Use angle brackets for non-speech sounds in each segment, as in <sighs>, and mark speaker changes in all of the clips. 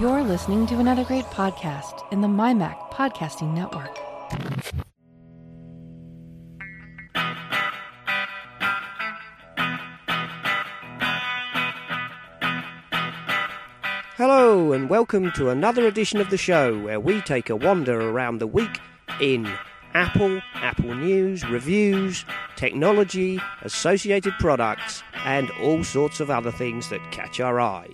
Speaker 1: You're listening to another great podcast in the MyMac Podcasting Network.
Speaker 2: Hello, and welcome to another edition of the show where we take a wander around the week in Apple, Apple News, reviews, technology, associated products, and all sorts of other things that catch our eye.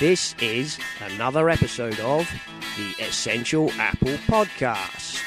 Speaker 2: This is another episode of the Essential Apple Podcast.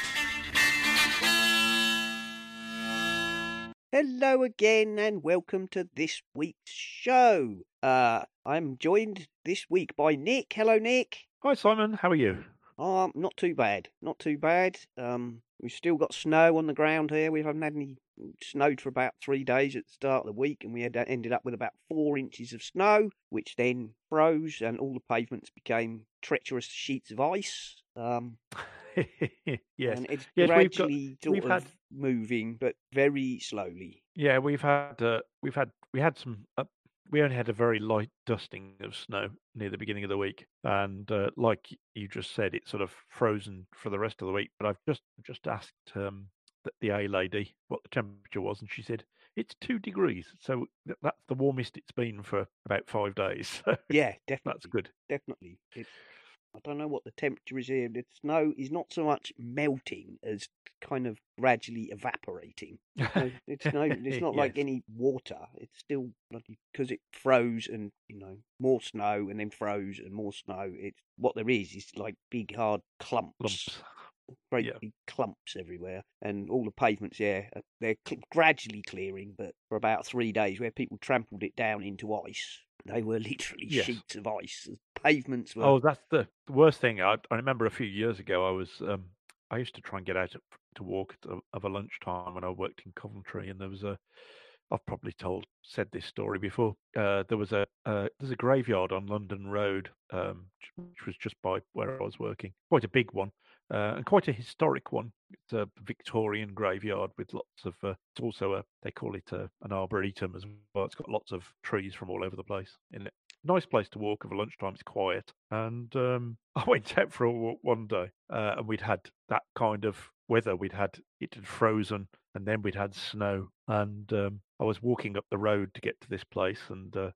Speaker 2: Hello again, and welcome to this week's show. Uh, I'm joined this week by Nick. Hello, Nick.
Speaker 3: Hi Simon, how are you?
Speaker 2: Um, not too bad. Not too bad. Um, we've still got snow on the ground here. We haven't had any snowed for about three days at the start of the week, and we had ended up with about four inches of snow, which then froze, and all the pavements became treacherous sheets of ice. Um, <laughs>
Speaker 3: yes,
Speaker 2: and it's
Speaker 3: Yes, we've got-
Speaker 2: gradually
Speaker 3: we've had-
Speaker 2: moving, but very slowly.
Speaker 3: yeah, we've had uh, we've had we had some. Uh, we only had a very light dusting of snow near the beginning of the week, and uh, like you just said, it's sort of frozen for the rest of the week. But I've just just asked um, the, the A lady what the temperature was, and she said it's two degrees. So th- that's the warmest it's been for about five days. <laughs> So
Speaker 2: Yeah, definitely.
Speaker 3: that's good.
Speaker 2: definitely. It's, I don't know what the temperature is here. The snow is not so much melting as kind of gradually evaporating. So <laughs> it's no, it's not like
Speaker 3: Yes.
Speaker 2: any water. It's still bloody because it froze and you know more snow and then froze and more snow. It's what there is is like big hard clumps,
Speaker 3: lumps.
Speaker 2: great
Speaker 3: yeah.
Speaker 2: big clumps everywhere, and all the pavements. Yeah, uh, they're cl- gradually clearing, but for about three days, where people trampled it down into ice, they were literally
Speaker 3: Yes.
Speaker 2: sheets of ice. The pavements were
Speaker 3: Oh, that's the, worst thing. I, I remember a few years ago, I was um, I used to try and get out to walk at a, of a lunchtime when I worked in Coventry, and there was a I've probably told said this story before. Uh, there was a uh, there's a graveyard on London Road, um, which was just by where I was working, quite a big one. Uh, and quite a historic one. It's a Victorian graveyard with lots of. Uh, it's also a they call it a, an arboretum as well. It's got lots of trees from all over the place in it nice place to walk over lunchtime. It's quiet, and um, <laughs> I went out for a walk one day, uh, and we'd had that kind of weather. We'd had it had frozen, and then we'd had snow. And um, I was walking up the road to get to this place, and uh,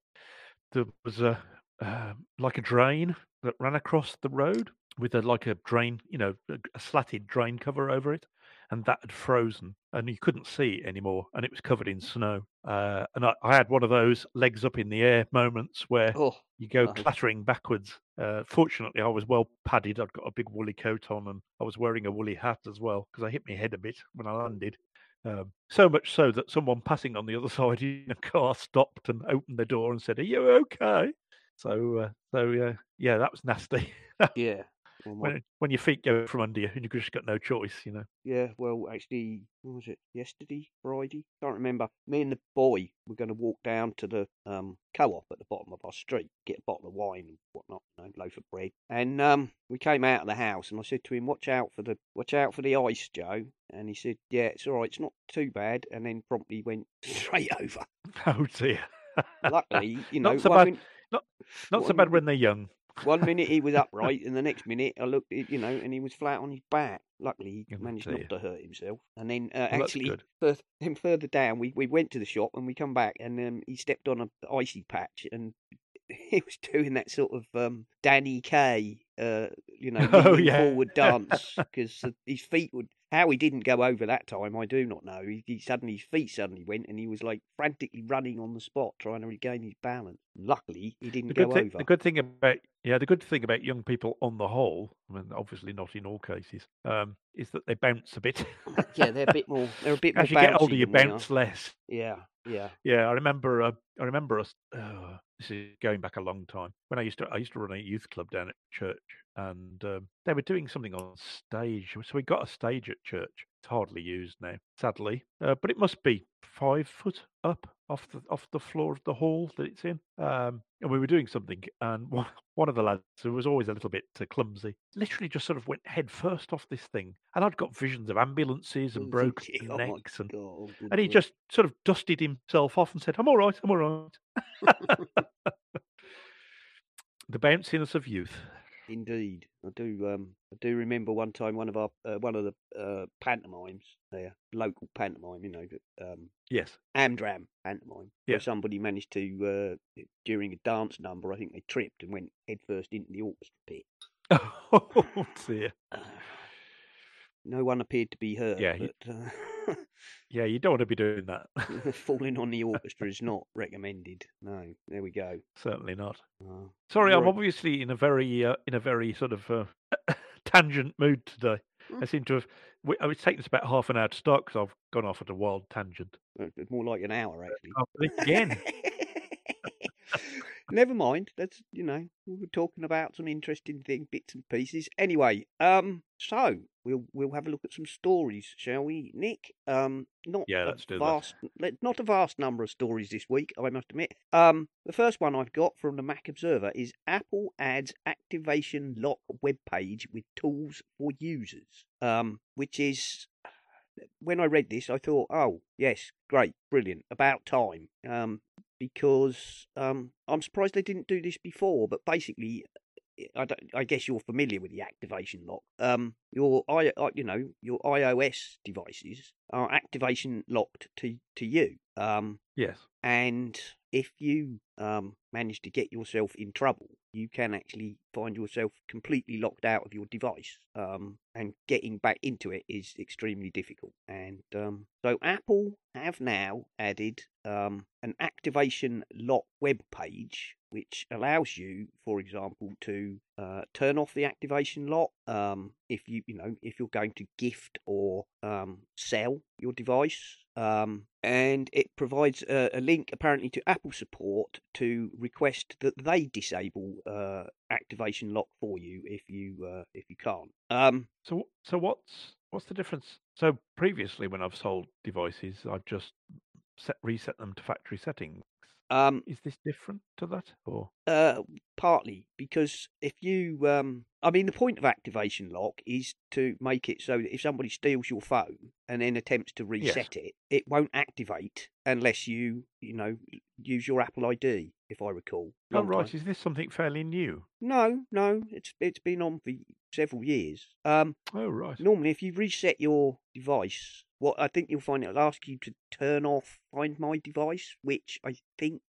Speaker 3: there was a um like a drain that ran across the road with a like a drain, you know, a, slatted drain cover over it. And that had frozen, and you couldn't see it anymore, and it was covered in snow. Uh, and I, I had one of those legs up in the air moments where
Speaker 2: oh
Speaker 3: you go
Speaker 2: no.
Speaker 3: clattering backwards. Uh, fortunately, I was well padded. I'd got a big woolly coat on, and I was wearing a woolly hat as well because I hit my head a bit when I landed. Um, so much so that someone passing on the other <laughs> side in a car stopped and opened the door and said, "Are you okay?" So, uh, so uh, yeah, that was nasty. <laughs>
Speaker 2: yeah.
Speaker 3: When when your feet go from under you and you've just got no choice, you know.
Speaker 2: Yeah, well, actually, what was it yesterday, Friday? Can't remember. Me and the boy were going to walk down to the um, co-op at the bottom of our street, get a bottle of wine and whatnot, you know, loaf of bread. And um, we came out of the house, and I said to him, "Watch out for the watch out for the ice, Joe." And he said, "Yeah, it's all right. It's not too bad." And then promptly went <laughs> straight over. <laughs>
Speaker 3: Oh dear.
Speaker 2: Luckily, you <laughs> know,
Speaker 3: Not so bad.
Speaker 2: min-
Speaker 3: Not so bad when they're young.
Speaker 2: One minute he was upright, and the next minute I looked, you know, and he was flat on his back. Luckily, he
Speaker 3: Oh,
Speaker 2: managed not to hurt himself. And then uh,
Speaker 3: Well,
Speaker 2: actually,
Speaker 3: good.
Speaker 2: further, then further down, we, we went to the shop and we come back, and um, he stepped on a icy patch, and <laughs> he was doing that sort of um, Danny Kaye, uh, you know, <laughs>
Speaker 3: Oh, yeah.
Speaker 2: forward <laughs> dance because his feet would. How he didn't go over that time, I do not know. He, he suddenly his feet suddenly went, and he was like frantically running on the spot, trying to regain his balance. Luckily, he didn't go
Speaker 3: thing,
Speaker 2: over.
Speaker 3: the good thing about yeah, the good thing about young people on the whole, I mean, obviously not in all cases, um, is that they bounce a bit. <laughs>
Speaker 2: yeah, they're a bit more. They're a bit <laughs> more.
Speaker 3: As you get older, you
Speaker 2: than we are.
Speaker 3: bounce less.
Speaker 2: Yeah, yeah.
Speaker 3: Yeah, I remember. Uh, I remember us. Uh, this is going back a long time. When I used to, I used to run a youth club down at church, and um, they were doing something on stage. So we got a stage at church. It's hardly used now, sadly, uh, but it must be five foot up off the off the floor of the hall that it's in. Um, and we were doing something, and <laughs> one, one of the lads who was always a little bit uh, clumsy, literally just sort of went head first off this thing. And I'd got visions of ambulances and broken
Speaker 2: Oh
Speaker 3: necks and
Speaker 2: God,
Speaker 3: and he just sort of dusted himself off and said, I'm all right, I'm all right. <laughs> <laughs> the bounciness of youth.
Speaker 2: Indeed, I do. Um, I do remember one time one of our uh, one of the uh, pantomimes there, local pantomime, you know, um,
Speaker 3: Yes.
Speaker 2: Amdram pantomime,
Speaker 3: Yeah.
Speaker 2: where somebody managed to uh, during a dance number, I think they tripped and went headfirst into the orchestra pit. <laughs>
Speaker 3: Oh dear. <sighs>
Speaker 2: No one appeared to be hurt,
Speaker 3: Yeah,
Speaker 2: but uh, <laughs> <laughs>
Speaker 3: Yeah, you don't want to be doing that. <laughs>
Speaker 2: falling on the <laughs> orchestra is not recommended. No, there we go.
Speaker 3: Certainly not.
Speaker 2: Uh,
Speaker 3: Sorry, I'm
Speaker 2: Right.
Speaker 3: obviously in a very uh, in a very sort of uh, <coughs> tangent mood today. I
Speaker 2: Mm.
Speaker 3: seem to have. we- oh, It's taken us about half an hour to start because I've gone off at a wild tangent.
Speaker 2: uh, it's more like an hour actually.
Speaker 3: Again.
Speaker 2: Never mind. That's you know we were talking about some interesting thing, bits and pieces. Anyway, um, so we'll we'll have a look at some stories, shall we, Nick? Um, not
Speaker 3: Yeah, let's do that.
Speaker 2: vast, let- not a vast number of stories this week, I must admit. Um, the first one I've got from the Mac Observer is Apple adds activation lock web page with tools for users. Um, which is when I read this, I thought, oh yes, great, brilliant, about time. Um, because um, I'm surprised they didn't do this before. But basically, I, don't, I guess you're familiar with the activation lock. Um, your i, you know, your iOS devices are activation locked to to you. Um,
Speaker 3: Yes.
Speaker 2: and if you um, manage to get yourself in trouble, you can actually find yourself completely locked out of your device. Um, and getting back into it is extremely difficult. And um, so Apple have now added um, an activation lock web page, which allows you, for example, to uh, turn off the activation lock um, if you, you know, if you're going to gift or um, sell your device. Um, and it provides a, a link apparently to Apple support to request that they disable uh, activation lock for you if you uh, if you can't. Um,
Speaker 3: So so what's what's the difference? So previously, when I've sold devices, I've just set reset them to factory settings.
Speaker 2: um,
Speaker 3: Is this different to that, or
Speaker 2: Uh, partly because if you, um, I mean, the point of activation lock is to make it so that if somebody steals your phone and then attempts to reset it, it won't activate unless you, you know, use your Apple ID. If I recall.
Speaker 3: oh right,
Speaker 2: time-
Speaker 3: is this something fairly new?
Speaker 2: No, no, it's it's been on for several years. Um,
Speaker 3: Oh right.
Speaker 2: normally if you reset your device, what I think you'll find it'll ask you to turn off Find My Device, which I think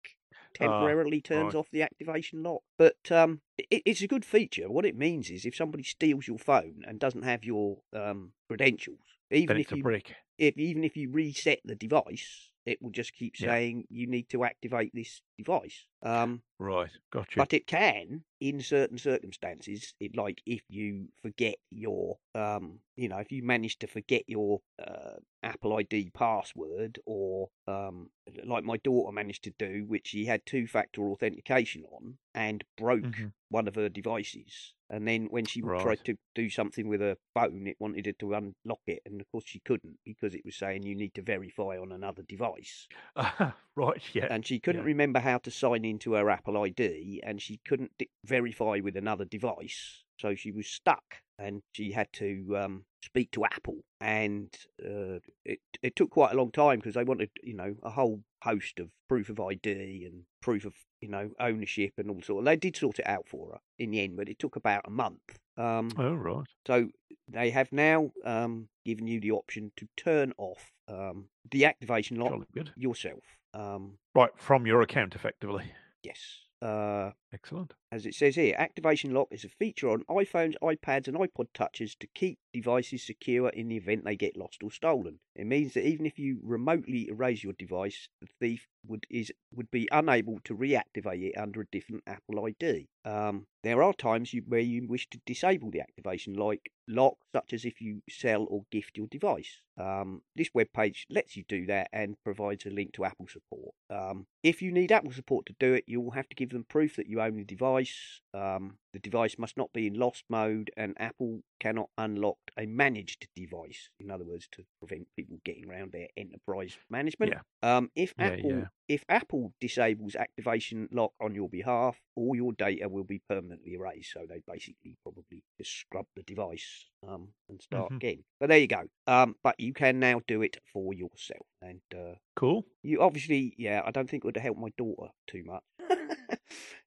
Speaker 2: temporarily turns
Speaker 3: right.
Speaker 2: off the activation lock. But um, it, it's a good feature. What it means is if somebody steals your phone and doesn't have your um, credentials, even if you
Speaker 3: brick.
Speaker 2: if even if you reset the device, it will just keep
Speaker 3: Yeah.
Speaker 2: saying you need to activate this device. Um,
Speaker 3: Right, got you.
Speaker 2: but it can, in certain circumstances, it like if you forget your, um, you know, if you manage to forget your uh, Apple ID password, or um, like my daughter managed to do, which she had two-factor authentication on and broke
Speaker 3: Mhm.
Speaker 2: one of her devices, and then when she
Speaker 3: Right.
Speaker 2: tried to do something with her phone, it wanted her to unlock it, and of course she couldn't because it was saying you need to verify on another device <laughs>
Speaker 3: right, yeah.
Speaker 2: and she couldn't
Speaker 3: yeah.
Speaker 2: remember how to sign into her Apple ID, and she couldn't verify with another device, so she was stuck, and she had to um, speak to Apple, and uh, it it took quite a long time because they wanted you know a whole host of proof of ID and proof of you know ownership and all sort. Of they did sort it out for her in the end, but it took about a month. Um,
Speaker 3: Oh right.
Speaker 2: so they have now um, given you the option to turn off um, the activation lock yourself. Um,
Speaker 3: Right, from your account, effectively.
Speaker 2: Yes. Uh,
Speaker 3: Excellent.
Speaker 2: as it says here, Activation Lock is a feature on iPhones, iPads, and iPod Touches to keep devices secure in the event they get lost or stolen. It means that even if you remotely erase your device, the thief would is would be unable to reactivate it under a different Apple ID. Um, there are times you, where you wish to disable the activation like lock, such as if you sell or gift your device. Um, this web page lets you do that and provides a link to Apple support. Um, if you need Apple support to do it, you will have to give them proof that you own device. Um, the device must not be in lost mode, and Apple cannot unlock a managed device. In other words, to prevent people getting around their enterprise management.
Speaker 3: Yeah.
Speaker 2: Um, if
Speaker 3: Yeah,
Speaker 2: Apple
Speaker 3: yeah.
Speaker 2: if Apple disables activation lock on your behalf, all your data will be permanently erased. So they basically probably just scrub the device um, and start
Speaker 3: Mhm.
Speaker 2: again. But there you go. Um, but you can now do it for yourself, and uh,
Speaker 3: Cool.
Speaker 2: you obviously, yeah, I don't think it would help my daughter too much. <laughs>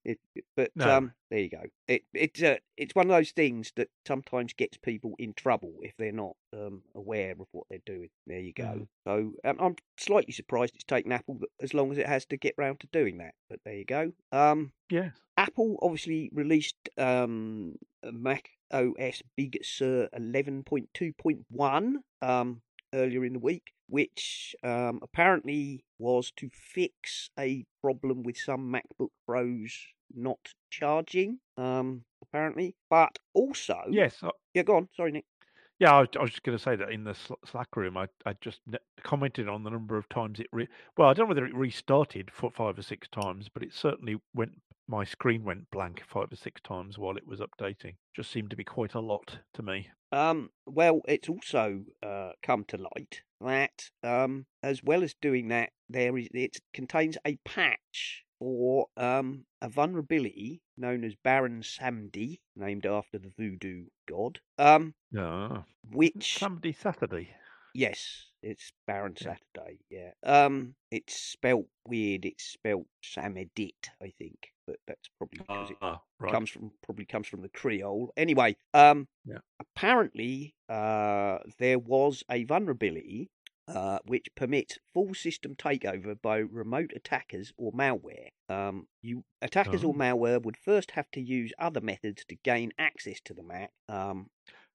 Speaker 2: it, but
Speaker 3: No.
Speaker 2: um, there you go. It it's uh, it's one of those things that sometimes gets people in trouble if they're not um, aware of what they're doing. There you go.
Speaker 3: Mm.
Speaker 2: So um, I'm slightly surprised it's taken Apple as long as it has to get round to doing that. But there you go. Um,
Speaker 3: Yes.
Speaker 2: Apple obviously released um, Mac OS Big Sur 11.2.1 um, earlier in the week, which um, apparently was to fix a problem with some MacBook Pros not charging. Um, apparently, but also,
Speaker 3: Yes. I-
Speaker 2: yeah, go on. Sorry, Nick.
Speaker 3: Yeah, I was, I was just going to say that in the Slack room, I, I just commented on the number of times it. Re- well, I don't know whether it restarted for five or six times, but it certainly went. My screen went blank five or six times while it was updating. Just seemed to be quite a lot to me.
Speaker 2: Um, well, it's also uh, come to light that, um, as well as doing that, there is it contains a patch for um, a vulnerability known as Baron Samedi, named after the voodoo god. Um,
Speaker 3: Yeah.
Speaker 2: which
Speaker 3: Samedi Saturday.
Speaker 2: yes, it's Baron. Saturday. Yeah. Um, it's spelt weird. It's spelt Samedit, I think, but that's probably because it
Speaker 3: Ah, right.
Speaker 2: comes from probably comes from the Creole. Anyway, um,
Speaker 3: Yeah.
Speaker 2: apparently, uh, there was a vulnerability uh, which permits full system takeover by remote attackers or malware. Um, you attackers or
Speaker 3: Oh.
Speaker 2: malware would first have to use other methods to gain access to the Mac. Um,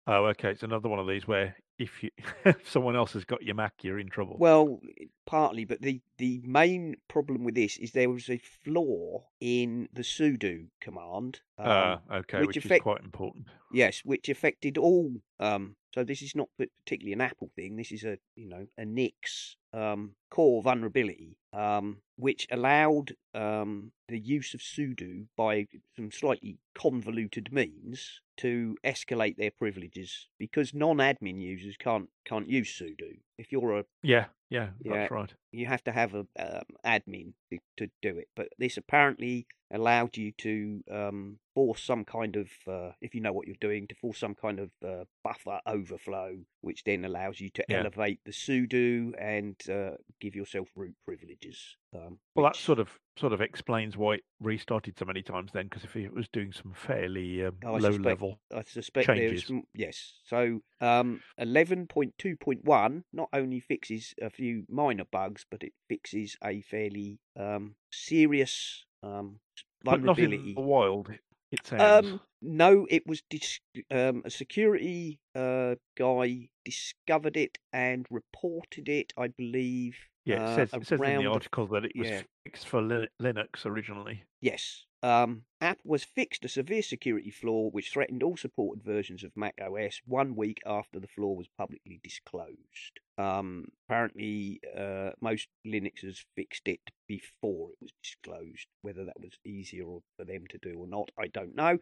Speaker 3: Oh, okay. It's another one of these where if you <laughs> if someone else has got your Mac, you're in trouble.
Speaker 2: Well, partly, but the, the main problem with this is there was a flaw in the sudo command. um,
Speaker 3: Ah, okay,
Speaker 2: which
Speaker 3: which, is quite important.
Speaker 2: Yes, which affected all. Um, so this is not particularly an Apple thing. This is a you know a Nix um, core vulnerability, um, which allowed um, the use of sudo by some slightly convoluted means to escalate their privileges because non-admin users can't can't use sudo. If you're a
Speaker 3: Yeah, yeah,
Speaker 2: Yeah.
Speaker 3: that's right.
Speaker 2: You have to have a um, admin to, to do it. But this apparently allowed you to um, force some kind of, uh, if you know what you're doing, to force some kind of uh, buffer overflow, which then allows you to
Speaker 3: Yeah.
Speaker 2: elevate the sudo and uh, give yourself root privileges. Um,
Speaker 3: Well, that sort of sort of explains why it restarted so many times then, because if it was doing some fairly um,
Speaker 2: Oh,
Speaker 3: low
Speaker 2: suspect-
Speaker 3: level,
Speaker 2: I suspect
Speaker 3: changes.
Speaker 2: yes. So um, 11.2.1 not only fixes a few minor bugs, but it fixes a fairly um, serious um,
Speaker 3: but not
Speaker 2: vulnerability.
Speaker 3: in the wild. It sounds.
Speaker 2: Um, no, it was dis- um, a security uh, guy discovered it and reported it, I believe.
Speaker 3: yeah,
Speaker 2: uh,
Speaker 3: it says, it says in the article that it was
Speaker 2: yeah.
Speaker 3: fixed for Linux originally.
Speaker 2: Yes. Um, Apple has fixed a severe security flaw which threatened all supported versions of Mac OS one week after the flaw was publicly disclosed. Um, apparently, uh, most Linuxers fixed it before it was disclosed. Whether that was easier for them to do or not, I don't know.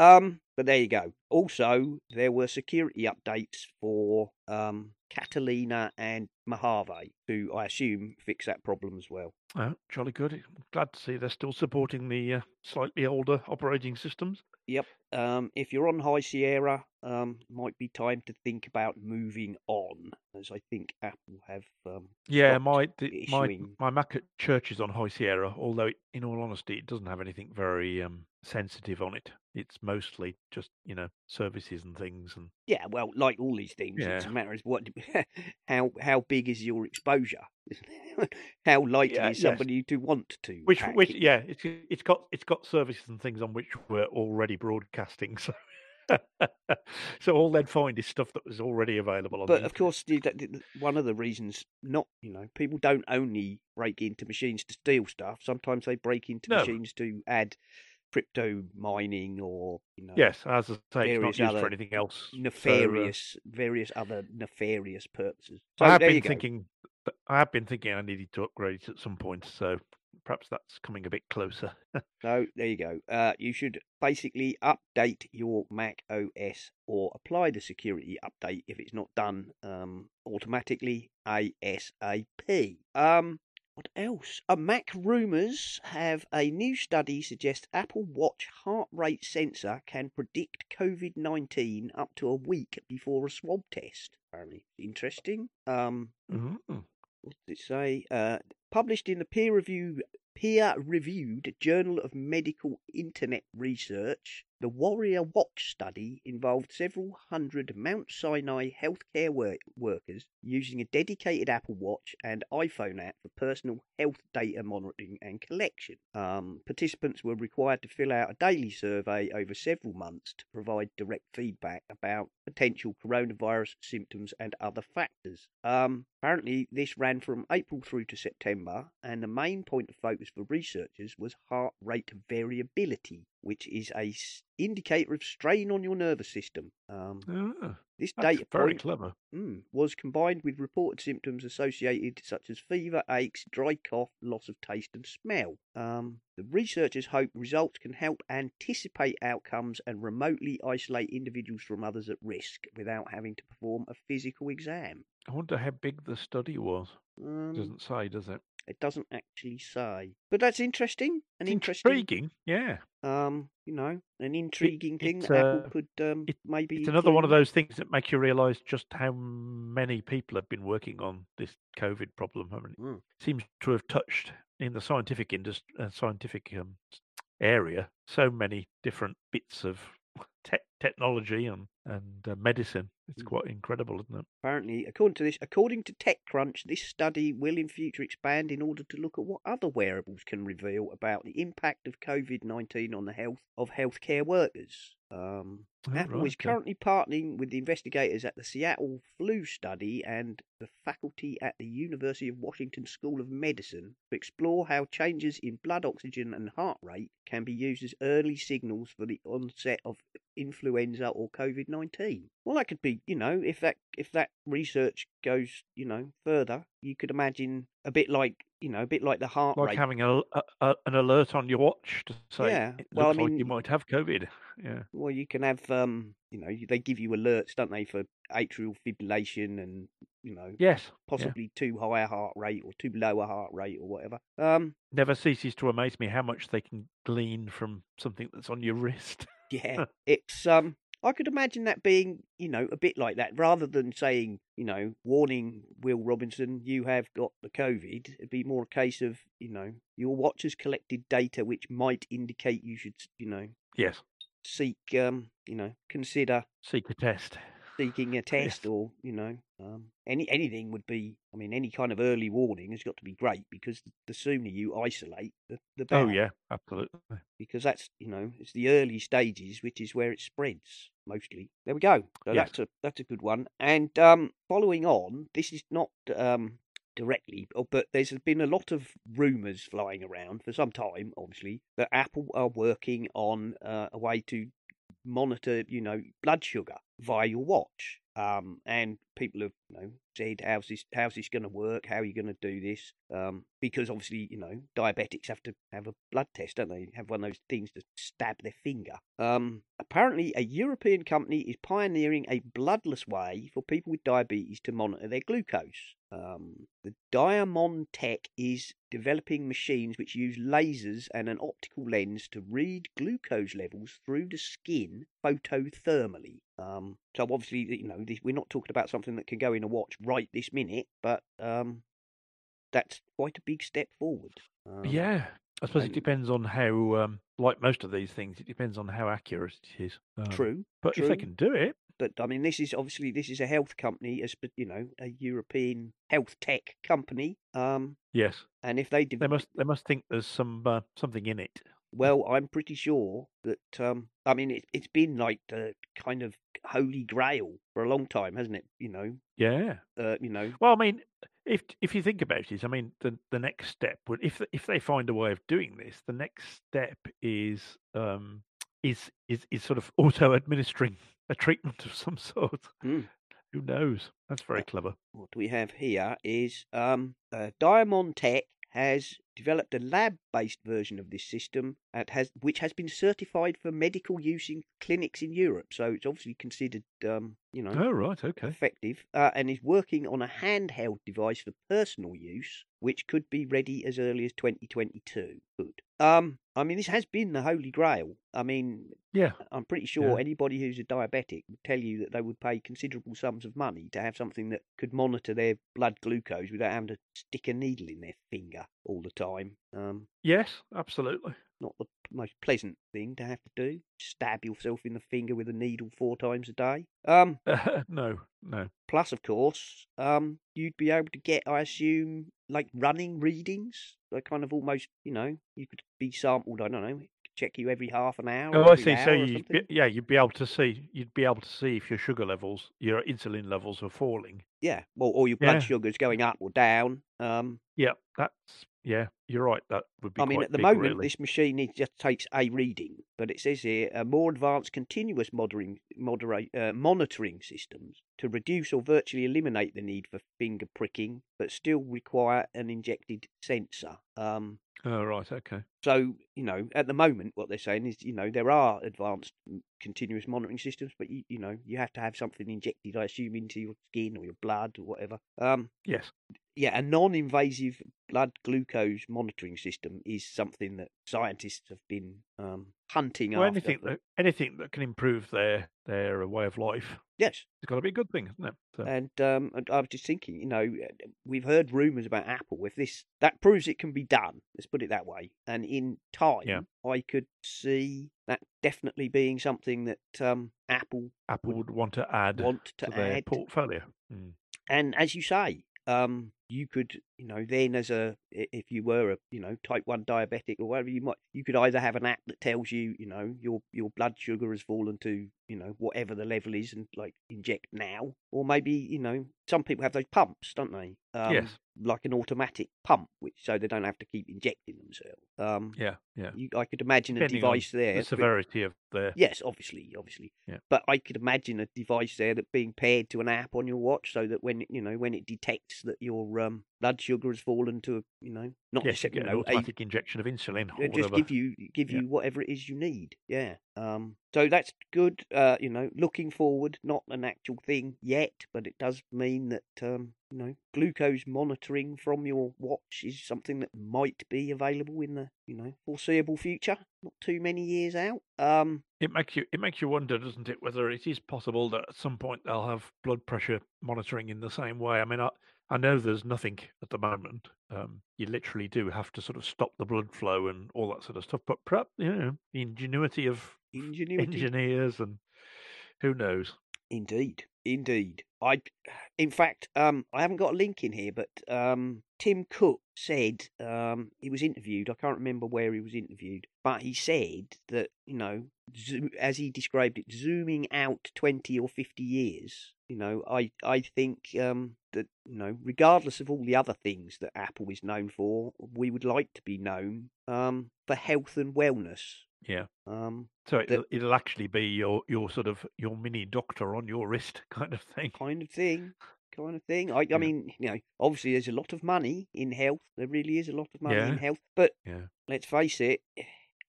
Speaker 2: Um, but there you go. Also, there were security updates for um, Catalina and Mojave, who I assume fix that problem as well.
Speaker 3: Oh, jolly good. I'm glad to see they're still supporting the uh, slightly older operating systems. Yep.
Speaker 2: Um, if you're on High Sierra, um, might be time to think about moving on, as I think Apple have. Um,
Speaker 3: Yeah, my the, my my Mac at church is on High Sierra, although it, in all honesty, it doesn't have anything very um, sensitive on it. It's mostly just you know services and things, and
Speaker 2: yeah, well, like all these things, it's a matter of what, <laughs> how how big is your exposure? <laughs> how likely
Speaker 3: Yeah,
Speaker 2: is
Speaker 3: yes.
Speaker 2: somebody to want to?
Speaker 3: which which
Speaker 2: it?
Speaker 3: yeah, it's it's got it's got services and things on which we're already broadcasting. <laughs> So <laughs> so all they'd find is stuff that was already available on.
Speaker 2: But of course, one of the reasons, not you know, people don't only break into machines to steal stuff. Sometimes they break into
Speaker 3: No.
Speaker 2: machines to add crypto mining or you know,
Speaker 3: Yes, as I say, it's not used for anything else. So, uh,
Speaker 2: nefarious, various other nefarious purposes. So
Speaker 3: I have been thinking. I have been thinking I needed to upgrade it at some point. So perhaps that's coming a bit closer. <laughs>
Speaker 2: So there you go. Uh, you should basically update your Mac OS or apply the security update if it's not done um, automatically ASAP. Um, what else? Uh, Mac rumors have a new study suggests Apple Watch heart rate sensor can predict COVID nineteen up to a week before a swab test. Apparently, interesting. Um,
Speaker 3: Mm.
Speaker 2: what did it say? Uh, published in the peer review peer reviewed Journal of Medical Internet Research, the Warrior Watch study involved several hundred Mount Sinai healthcare work- workers using a dedicated Apple Watch and iPhone app for personal health data monitoring and collection. Um, participants were required to fill out a daily survey over several months to provide direct feedback about potential coronavirus symptoms and other factors. Um, apparently, this ran from April through to September, and the main point of focus for researchers was heart rate variability, which is a s- indicator of strain on your nervous system. Um,
Speaker 3: Ah,
Speaker 2: this data
Speaker 3: very
Speaker 2: point
Speaker 3: clever.
Speaker 2: mm, was combined with reported symptoms associated, such as fever, aches, dry cough, loss of taste and smell. Um, the researchers hope results can help anticipate outcomes and remotely isolate individuals from others at risk without having to perform a physical exam.
Speaker 3: I wonder how big the study was.
Speaker 2: Um,
Speaker 3: Doesn't say, does it?
Speaker 2: It doesn't actually say, but that's interesting. An
Speaker 3: It's
Speaker 2: interesting,
Speaker 3: intriguing. Yeah.
Speaker 2: um, you know, an intriguing thing
Speaker 3: it's,
Speaker 2: that Apple
Speaker 3: uh,
Speaker 2: could um,
Speaker 3: it-
Speaker 2: maybe.
Speaker 3: It's another one of those things that make you realise just how many people have been working on this COVID problem. I mean,
Speaker 2: Mm.
Speaker 3: it seems to have touched in the scientific industry, uh, scientific um, area, so many different bits of <laughs> tech technology and and uh, medicine. It's
Speaker 2: Mm.
Speaker 3: quite incredible, isn't it?
Speaker 2: Apparently, according to this, according to TechCrunch, this study will in future expand in order to look at what other wearables can reveal about the impact of COVID nineteen on the health of healthcare workers. Um, Apple
Speaker 3: right,
Speaker 2: is
Speaker 3: okay.
Speaker 2: currently partnering with the investigators at the Seattle Flu Study and the faculty at the University of Washington School of Medicine to explore how changes in blood oxygen and heart rate can be used as early signals for the onset of influenza or COVID nineteen. Well, that could be, you know, if that if that research goes, you know, further, you could imagine a bit like, you know, a bit like the heart
Speaker 3: Like
Speaker 2: rate.
Speaker 3: having a, a, a- an alert on your watch to say
Speaker 2: Yeah, well, I
Speaker 3: looks like
Speaker 2: mean-
Speaker 3: you might have COVID. Yeah.
Speaker 2: Well, you can have, um, you know, they give you alerts, don't they, for atrial fibrillation and, you know,
Speaker 3: Yes. yeah.
Speaker 2: possibly too high a heart rate or too low a heart rate or whatever. Um,
Speaker 3: Never ceases to amaze me how much they can glean from something that's on your <laughs> wrist.
Speaker 2: yeah, <laughs> it's um, I could imagine that being, you know, a bit like that, rather than saying, you know, warning Will Robinson, you have got the COVID. It'd be more a case of, you know, your watch has collected data which might indicate you should, you know,
Speaker 3: yes.
Speaker 2: Seek, um, you know, consider
Speaker 3: Seek a test.
Speaker 2: seeking a <laughs> test or you know um, any anything would be i mean any kind of early warning has got to be great because the sooner you isolate the, the better
Speaker 3: Oh yeah, absolutely.
Speaker 2: because that's you know it's the early stages which is where it spreads mostly there we go so
Speaker 3: Yes.
Speaker 2: that's a that's a good one and um following on this is not um directly oh, but there's been a lot of rumors flying around for some time obviously that apple are working on uh, a way to monitor, you know, blood sugar via your watch. Um, and people have, you know, said, how's this, how's this going to work? How are you going to do this? Um, because obviously, you know, diabetics have to have a blood test, don't they? Have one of those things to stab their finger. Um, apparently, a European company is pioneering a bloodless way for people with diabetes to monitor their glucose. Um, the DiaMonTech is developing machines which use lasers and an optical lens to read glucose levels through the skin photothermally. Um, so obviously, you know, this, we're not talking about something that can go in a watch right this minute, but um, that's quite a big step forward. Um,
Speaker 3: yeah. I suppose it depends on how, um, like most of these things, it depends on how accurate it is. Um,
Speaker 2: true.
Speaker 3: But if they can do it,
Speaker 2: But I mean, this is obviously this is a health company, as you know, a European health tech company. Um,
Speaker 3: yes,
Speaker 2: and if they
Speaker 3: they must they must think there's some uh, something in it.
Speaker 2: Well, I'm pretty sure that um, I mean it, it's been like the kind of holy grail for a long time, hasn't it? You know,
Speaker 3: Yeah.
Speaker 2: uh, you know,
Speaker 3: Well, I mean, if if you think about it, I mean, the the next step would if if they find a way of doing this, the next step is um is is is sort of <laughs> auto administering a treatment of some <laughs> sort.
Speaker 2: Mm.
Speaker 3: Who knows? That's very clever.
Speaker 2: what we have here is um, uh, DiaMonTech has developed a lab-based version of this system has which has been certified for medical use in clinics in Europe. So it's obviously considered, um, you know,
Speaker 3: Oh right, okay.
Speaker 2: effective uh, and is working on a handheld device for personal use, which could be ready as early as 2022. Good. Um, I mean, this has been the holy grail. I mean,
Speaker 3: Yeah.
Speaker 2: I'm pretty sure
Speaker 3: Yeah.
Speaker 2: anybody who's a diabetic would tell you that they would pay considerable sums of money to have something that could monitor their blood glucose without having to stick a needle in their finger all the time. Um,
Speaker 3: Yes, absolutely.
Speaker 2: not the most pleasant thing to have to do. Stab yourself in the finger with a needle four times a day. Um, <laughs>
Speaker 3: no, no.
Speaker 2: plus, of course, um, you'd be able to get, I assume, like running readings. Like kind of almost, you know, you could be sampled. I don't know, check you every half an hour.
Speaker 3: Oh, I see. So you, yeah, you'd be able to see, you'd be able to see if your sugar levels, your insulin levels are falling.
Speaker 2: Yeah, well, or your blood
Speaker 3: Yeah.
Speaker 2: sugar's going up or down. Um,
Speaker 3: Yeah, that's yeah. You're right. That would be.
Speaker 2: I mean, at the
Speaker 3: big,
Speaker 2: moment,
Speaker 3: really.
Speaker 2: this machine it just takes a reading, but it says here a more advanced continuous monitoring, moderate, uh, monitoring systems to reduce or virtually eliminate the need for finger pricking, but still require an injected sensor. Um,
Speaker 3: Oh, right. Okay.
Speaker 2: So, you know, at the moment, what they're saying is, you know, there are advanced mm, continuous monitoring systems, but you, you know, you have to have something injected, I assume, into your skin or your blood or whatever. Um,
Speaker 3: Yes.
Speaker 2: yeah, a non-invasive blood glucose monitoring system is something that scientists have been um, hunting
Speaker 3: Well,
Speaker 2: after.
Speaker 3: anything that anything that can improve their their way of life,
Speaker 2: Yes,
Speaker 3: it's got to be a good thing, isn't it? So,
Speaker 2: and um, and I was just thinking, you know, uh, we've heard rumours about Apple. If this that proves it can be done, let's put it that way, and in time, I could see that definitely being something that um, Apple
Speaker 3: Apple would want to add
Speaker 2: want to,
Speaker 3: to their
Speaker 2: add.
Speaker 3: portfolio. Mm.
Speaker 2: and as you say, um, you could, you know, then as a, if you were a, you know, type one diabetic or whatever, you might, you could either have an app that tells you, you know, your your blood sugar has fallen to, you know, whatever the level is, and like inject now, or maybe, you know, some people have those pumps, don't they? Um,
Speaker 3: Yes.
Speaker 2: Like an automatic pump, which so they don't have to keep injecting themselves. Um,
Speaker 3: Yeah, yeah.
Speaker 2: you, I could imagine a
Speaker 3: Depending on
Speaker 2: device there.
Speaker 3: The severity of the.
Speaker 2: Yes, obviously, obviously.
Speaker 3: Yeah.
Speaker 2: But I could imagine a device there that being paired to an app on your watch, so that when you know when it detects that your um, blood sugar has fallen to, a you know, not
Speaker 3: yes, you get
Speaker 2: you
Speaker 3: an
Speaker 2: know, a,
Speaker 3: automatic injection of insulin or
Speaker 2: just
Speaker 3: whatever.
Speaker 2: give you give
Speaker 3: Yeah.
Speaker 2: you whatever it is you need. Yeah. Um. So that's good. Uh. You know, looking forward, not an actual thing yet, but it does mean that um. You know, glucose monitoring from your watch is something that might be available in the you know foreseeable future, not too many years out. Um.
Speaker 3: It makes you it makes you wonder, doesn't it, whether it is possible that at some point they'll have blood pressure monitoring in the same way. I mean, I I know there's nothing at the moment. Um, you literally do have to sort of stop the blood flow and all that sort of stuff. But perhaps you know the ingenuity of
Speaker 2: Ingenuity.
Speaker 3: engineers and who knows.
Speaker 2: Indeed, indeed. I, in fact, um, I haven't got a link in here, but um, Tim Cook said um, he was interviewed. I can't remember where he was interviewed, but he said that you know, zo- as he described it, zooming out twenty or fifty years. You know, I I think um, that you know, regardless of all the other things that Apple is known for, we would like to be known um, for health and wellness.
Speaker 3: Yeah.
Speaker 2: Um,
Speaker 3: So it'll, it'll actually be your your sort of your mini doctor on your wrist <laughs> kind of thing.
Speaker 2: kind of thing. Kind of thing. I, I mean, you know, obviously there's a lot of money in health. There really is a lot of money in health. But
Speaker 3: Yeah.
Speaker 2: let's face it,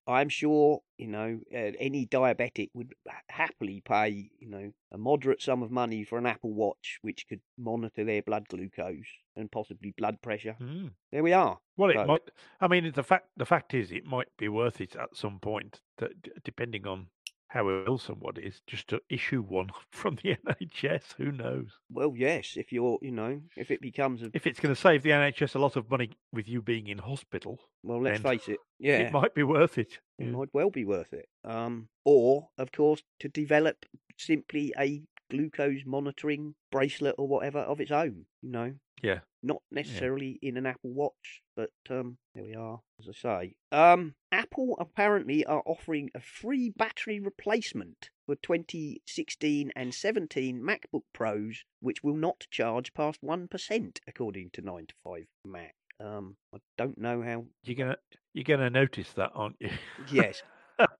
Speaker 2: I'm sure, you know, uh, any diabetic would ha- happily pay, you know, a moderate sum of money for an Apple Watch which could monitor their blood glucose and possibly blood pressure.
Speaker 3: Mm.
Speaker 2: There we are.
Speaker 3: Well, it
Speaker 2: So-
Speaker 3: might. I mean, the fact the fact is, it might be worth it at some point, depending on how ill someone is, just to issue one <laughs> from the NHS. Who knows?
Speaker 2: Well, yes, if you're, you know, if it becomes a,
Speaker 3: If it's going to save the NHS a lot of money with you being in hospital,
Speaker 2: well, let's face it, <laughs> yeah.
Speaker 3: it might be worth it.
Speaker 2: it
Speaker 3: Yeah.
Speaker 2: might well be worth it. Um, or, of course, to develop simply a glucose monitoring bracelet or whatever of its own. You know,
Speaker 3: Yeah.
Speaker 2: not necessarily in an Apple Watch, but um, there we are. As I say, um, Apple apparently are offering a free battery replacement for 2016 and 17 MacBook Pros, which will not charge past one percent, according to Nine to Five Mac. Um, I don't know how.
Speaker 3: You're gonna you're gonna notice that, aren't you?
Speaker 2: Yes. <laughs>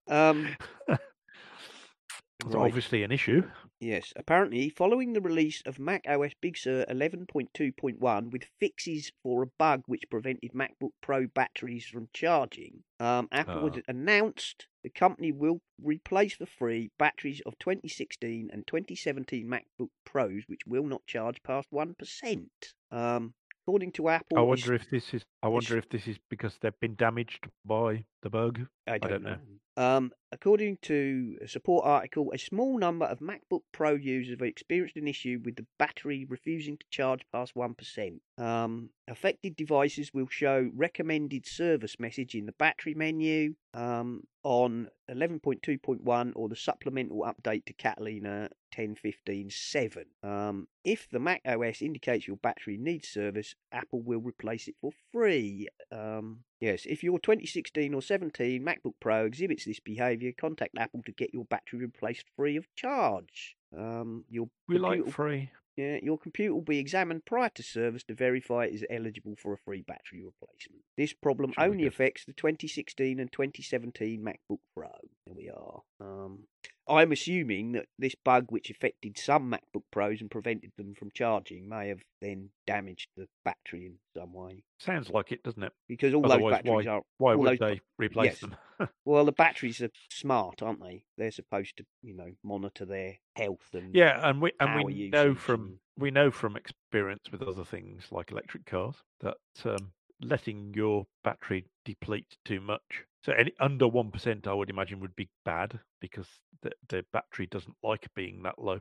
Speaker 2: Um,
Speaker 3: It's
Speaker 2: right.
Speaker 3: obviously an issue.
Speaker 2: Yes, apparently, following the release of Mac OS Big Sur 11.2.1 with fixes for a bug which prevented MacBook Pro batteries from charging, um, Apple has announced the company will replace for free batteries of 2016 and 2017 MacBook Pros which will not charge past 1%. Um, according to Apple,
Speaker 3: I wonder if this is. I wonder if this is because they've been damaged by the bug.
Speaker 2: I don't,
Speaker 3: don't
Speaker 2: know.
Speaker 3: know.
Speaker 2: Um, according to a support article, a small number of MacBook Pro users have experienced an issue with the battery refusing to charge past 1%. Um, affected devices will show recommended service message in the battery menu um, on 11.2.1 or the supplemental update to Catalina 10.15.7. Um, if the Mac OS indicates your battery needs service, Apple will replace it for free. Um, yes, if your 2016 or 17 MacBook Pro exhibits this behavior, contact Apple to get your battery replaced free of charge. Um, your
Speaker 3: We like free.
Speaker 2: yeah, your computer will be examined prior to service to verify it is eligible for a free battery replacement. This problem only affects the 2016 and 2017 MacBook Pro. There we are. Um, I'm assuming that this bug, which affected some MacBook Pros and prevented them from charging, may have then damaged the battery in some way.
Speaker 3: Sounds like it, doesn't it?
Speaker 2: Because all those
Speaker 3: Otherwise,
Speaker 2: batteries are
Speaker 3: Why would
Speaker 2: those
Speaker 3: they replace
Speaker 2: yes.
Speaker 3: them? <laughs>
Speaker 2: well, the batteries are smart, aren't they? They're supposed to, you know, monitor their health and
Speaker 3: yeah, and we and we know from
Speaker 2: and-
Speaker 3: we know from experience with other things like electric cars that um, letting your battery deplete too much. So any under one percent, I would imagine, would be bad because the the battery doesn't like being that low,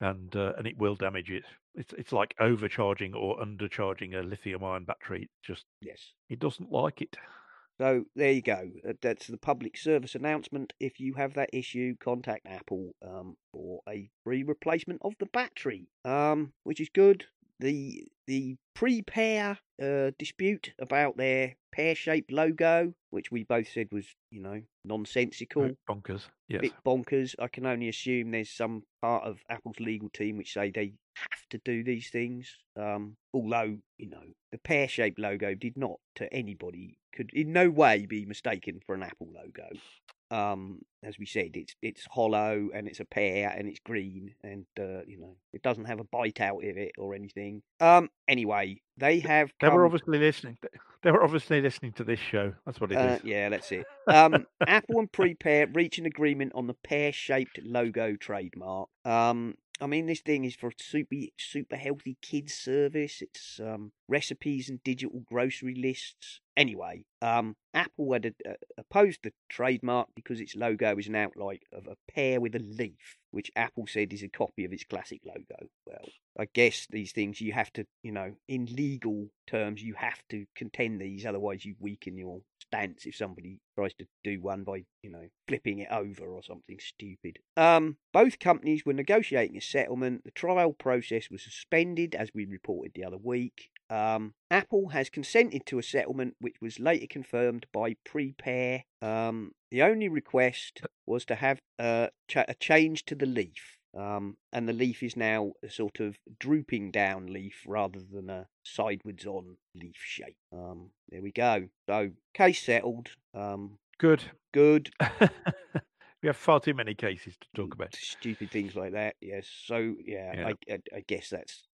Speaker 3: and uh, and it will damage it. It's it's like overcharging or undercharging a lithium-ion battery. It just
Speaker 2: yes.
Speaker 3: it doesn't like it.
Speaker 2: So there you go. That's the public service announcement. If you have that issue, contact Apple um, for a free replacement of the battery, um, which is good. The the Prepear uh, dispute about their pear-shaped logo, which we both said was you know nonsensical,
Speaker 3: Bonkers. Yes.
Speaker 2: bit bonkers. I can only assume there's some part of Apple's legal team which say they have to do these things. Um, although you know the pear-shaped logo did not to anybody could in no way be mistaken for an Apple logo. Um, as we said, it's it's hollow and it's a pear and it's green and uh, you know it doesn't have a bite out of it or anything. Um, anyway, they have.
Speaker 3: They were obviously listening. They were obviously listening to this show. That's what it is.
Speaker 2: Uh, yeah, that's it. <laughs> Um, Apple and Prepear reach an agreement on the pear-shaped logo trademark. Um, I mean, this thing is for super super healthy kids service. It's um, recipes and digital grocery lists. Anyway, um, Apple had uh, opposed the trademark because its logo is an outline of a pear with a leaf, which Apple said is a copy of its classic logo. Well, I guess these things you have to, you know, in legal terms, you have to contend these, otherwise you weaken your stance if somebody tries to do one by, you know, flipping it over or something stupid. Um, both companies were negotiating a settlement. The trial process was suspended, as we reported the other week. Um, Apple has consented to a settlement, which was later confirmed by Prepear. Um, the only request was to have uh, cha- a change to the leaf. Um, and the leaf is now a sort of drooping down leaf rather than a sideways on leaf shape. Um, there we go. So, case settled. Um,
Speaker 3: Good.
Speaker 2: good. <laughs>
Speaker 3: we have far too many cases to talk about.
Speaker 2: Stupid things like that. Yes. So, yeah,
Speaker 3: Yeah.
Speaker 2: I, I, I guess that's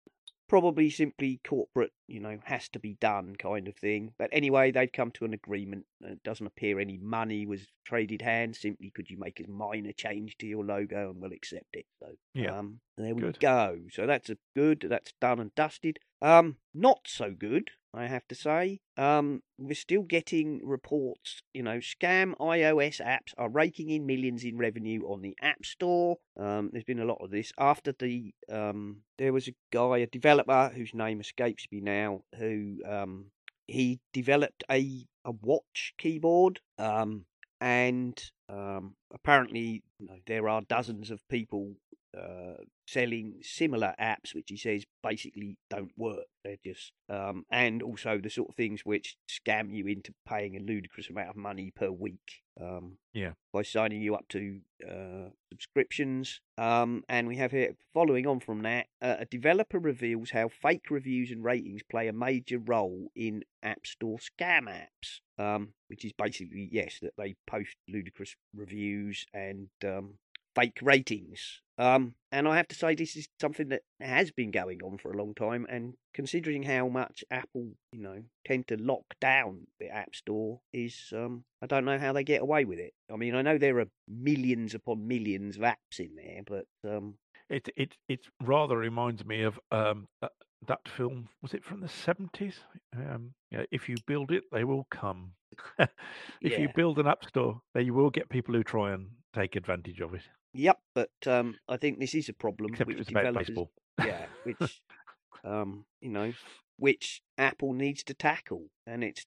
Speaker 2: probably simply corporate, you know, has to be done kind of thing. But anyway, they've come to an agreement. It doesn't appear any money was traded hands. Simply, could you make a minor change to your logo and we'll accept it. So,
Speaker 3: Yeah.
Speaker 2: um, there we
Speaker 3: Good.
Speaker 2: go. So that's a good. That's done and dusted. Um, not so good, I have to say. Um, we're still getting reports. You know, scam iOS apps are raking in millions in revenue on the App Store. Um, there's been a lot of this after the um. There was a guy, a developer whose name escapes me now, who um he developed a a watch keyboard. Um, and um, apparently you know, there are dozens of people uh, selling similar apps, which he says basically don't work. They're just, um, and also the sort of things which scam you into paying a ludicrous amount of money per week. Um,
Speaker 3: Yeah.
Speaker 2: By signing you up to uh, subscriptions. Um, and we have here, following on from that, uh, a developer reveals how fake reviews and ratings play a major role in App Store scam apps. Um, which is basically, yes, that they post ludicrous reviews and um, fake ratings. Um, and I have to say, this is something that has been going on for a long time. And considering how much Apple, you know, tend to lock down the App Store, is um, I don't know how they get away with it. I mean, I know there are millions upon millions of apps in there, but um,
Speaker 3: It it it rather reminds me of um that, that film. Was it from the seventies? Um, yeah, if you build it, they will come. <laughs> if you build an app store, then you will get people who try and take advantage of it.
Speaker 2: Yep. But um, I think this is a problem
Speaker 3: Except
Speaker 2: which
Speaker 3: it was about
Speaker 2: developers, yeah, which <laughs> um, you know, which Apple needs to tackle, and it's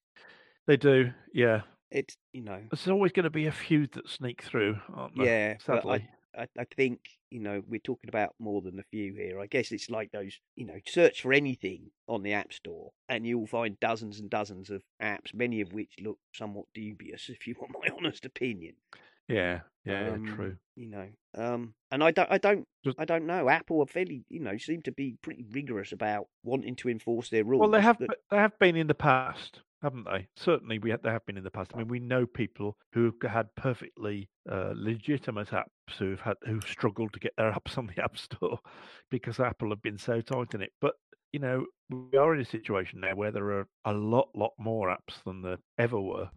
Speaker 3: They do, yeah.
Speaker 2: it's you know,
Speaker 3: There's always going to be a few that sneak through, aren't there?
Speaker 2: yeah.
Speaker 3: Sadly.
Speaker 2: I, I think you know we're talking about more than a few here. I guess it's like those you know search for anything on the App Store and you'll find dozens and dozens of apps, many of which look somewhat dubious, if you want my <laughs> honest opinion.
Speaker 3: Yeah, yeah,
Speaker 2: Um,
Speaker 3: true.
Speaker 2: You know, um, and I don't, I don't, I don't know. Apple are fairly, you know, seem to be pretty rigorous about wanting to enforce their rules.
Speaker 3: Well, they have
Speaker 2: that-
Speaker 3: they have been in the past, haven't they? Certainly, we have, they have been in the past. I mean, we know people who've had perfectly uh, legitimate apps who've had who've struggled to get their <laughs> apps on the App Store because Apple have been so tight in it. But you know, we are in a situation now where there are a lot, lot more apps than there ever were.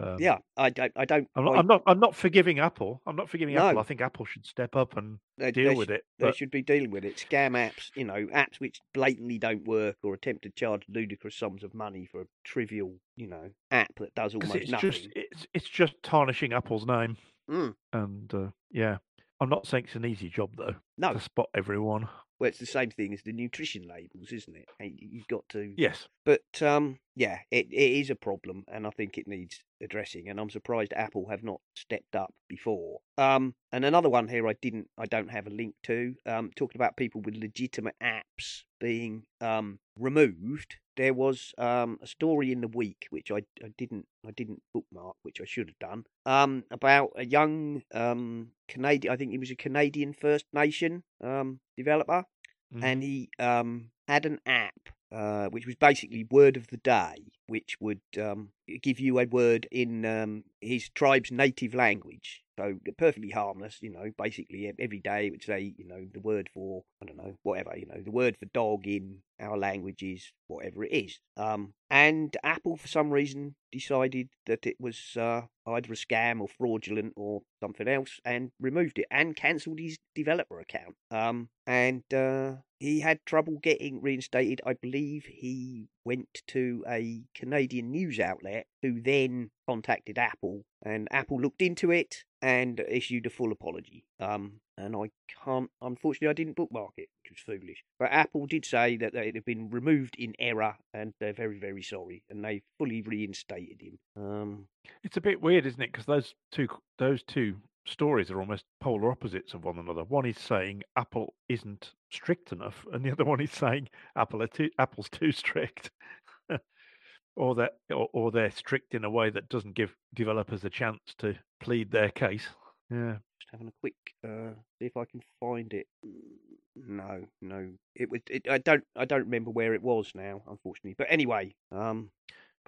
Speaker 3: Um,
Speaker 2: yeah, I don't, I don't.
Speaker 3: I'm not, I'm not. I'm not forgiving Apple. I'm not forgiving Apple. I think Apple should step up and
Speaker 2: they,
Speaker 3: deal
Speaker 2: they
Speaker 3: with it.
Speaker 2: They should be dealing with it. Scam apps, you know, apps which blatantly don't work or attempt to charge ludicrous sums of money for a trivial, you know, app that does almost
Speaker 3: it's
Speaker 2: nothing.
Speaker 3: just it's it's just tarnishing Apple's name.
Speaker 2: Mm.
Speaker 3: And uh, yeah, I'm not saying it's an easy job though
Speaker 2: No,
Speaker 3: to spot everyone.
Speaker 2: Well, it's the same thing as the nutrition labels, isn't it? You've got to
Speaker 3: Yes,
Speaker 2: But um, yeah, it, it is a problem, and I think it needs addressing. And I'm surprised Apple have not stepped up before. Um, and another one here I didn't, I don't have a link to. Um, talking about people with legitimate apps being um removed. There was um a story in the week which I, I didn't I didn't bookmark, which I should have done. Um, about a young um Canadian, I think he was a Canadian First Nation um developer
Speaker 3: Mhm.
Speaker 2: and he um, had an app uh, which was basically word of the day, which would um, give you a word in um, his tribe's native language. So perfectly harmless, you know. Basically, every day which they, you know, the word for I don't know, whatever, you know, the word for dog in our language is whatever it is. Um, and Apple, for some reason, decided that it was uh, either a scam or fraudulent or something else, and removed it and cancelled his developer account. Um, and uh, he had trouble getting reinstated. I believe he went to a Canadian news outlet who then contacted Apple, and Apple looked into it and issued a full apology. Um, and I can't, unfortunately, I didn't bookmark it, which was foolish. But Apple did say that it had been removed in error, and they're very, very sorry, and they fully reinstated him. Um,
Speaker 3: it's a bit weird, isn't it? Because those two those two stories are almost polar opposites of one another. One is saying Apple isn't strict enough, and the other one is saying Apple too, Apple's too <laughs> strict. Or that, or, or they're strict in a way that doesn't give developers a chance to plead their case. Yeah,
Speaker 2: just having a quick uh see if I can find it. No, no. It was it, I don't I don't remember where it was now, unfortunately. But anyway, um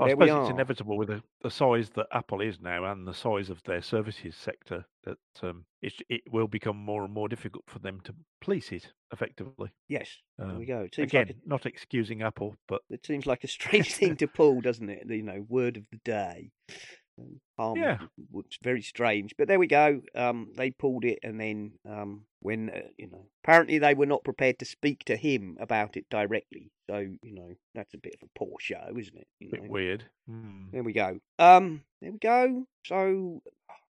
Speaker 3: But I
Speaker 2: There we
Speaker 3: suppose it's inevitable with the, the size that Apple is now and the size of their services sector that um, it, it will become more and more difficult for them to police it effectively.
Speaker 2: yes, there we
Speaker 3: Um,
Speaker 2: go.
Speaker 3: Again,
Speaker 2: like
Speaker 3: not excusing Apple, but
Speaker 2: it seems like a strange <laughs> thing to pull, doesn't it? The, You know, word of the day. Um,
Speaker 3: Yeah.
Speaker 2: it's very strange. But there we go. Um, they pulled it, and then um, when uh, you know, apparently they were not prepared to speak to him about it directly. So you know, that's a bit of a poor show, isn't it? You
Speaker 3: a bit weird. Hmm.
Speaker 2: There we go. Um, there we go. So,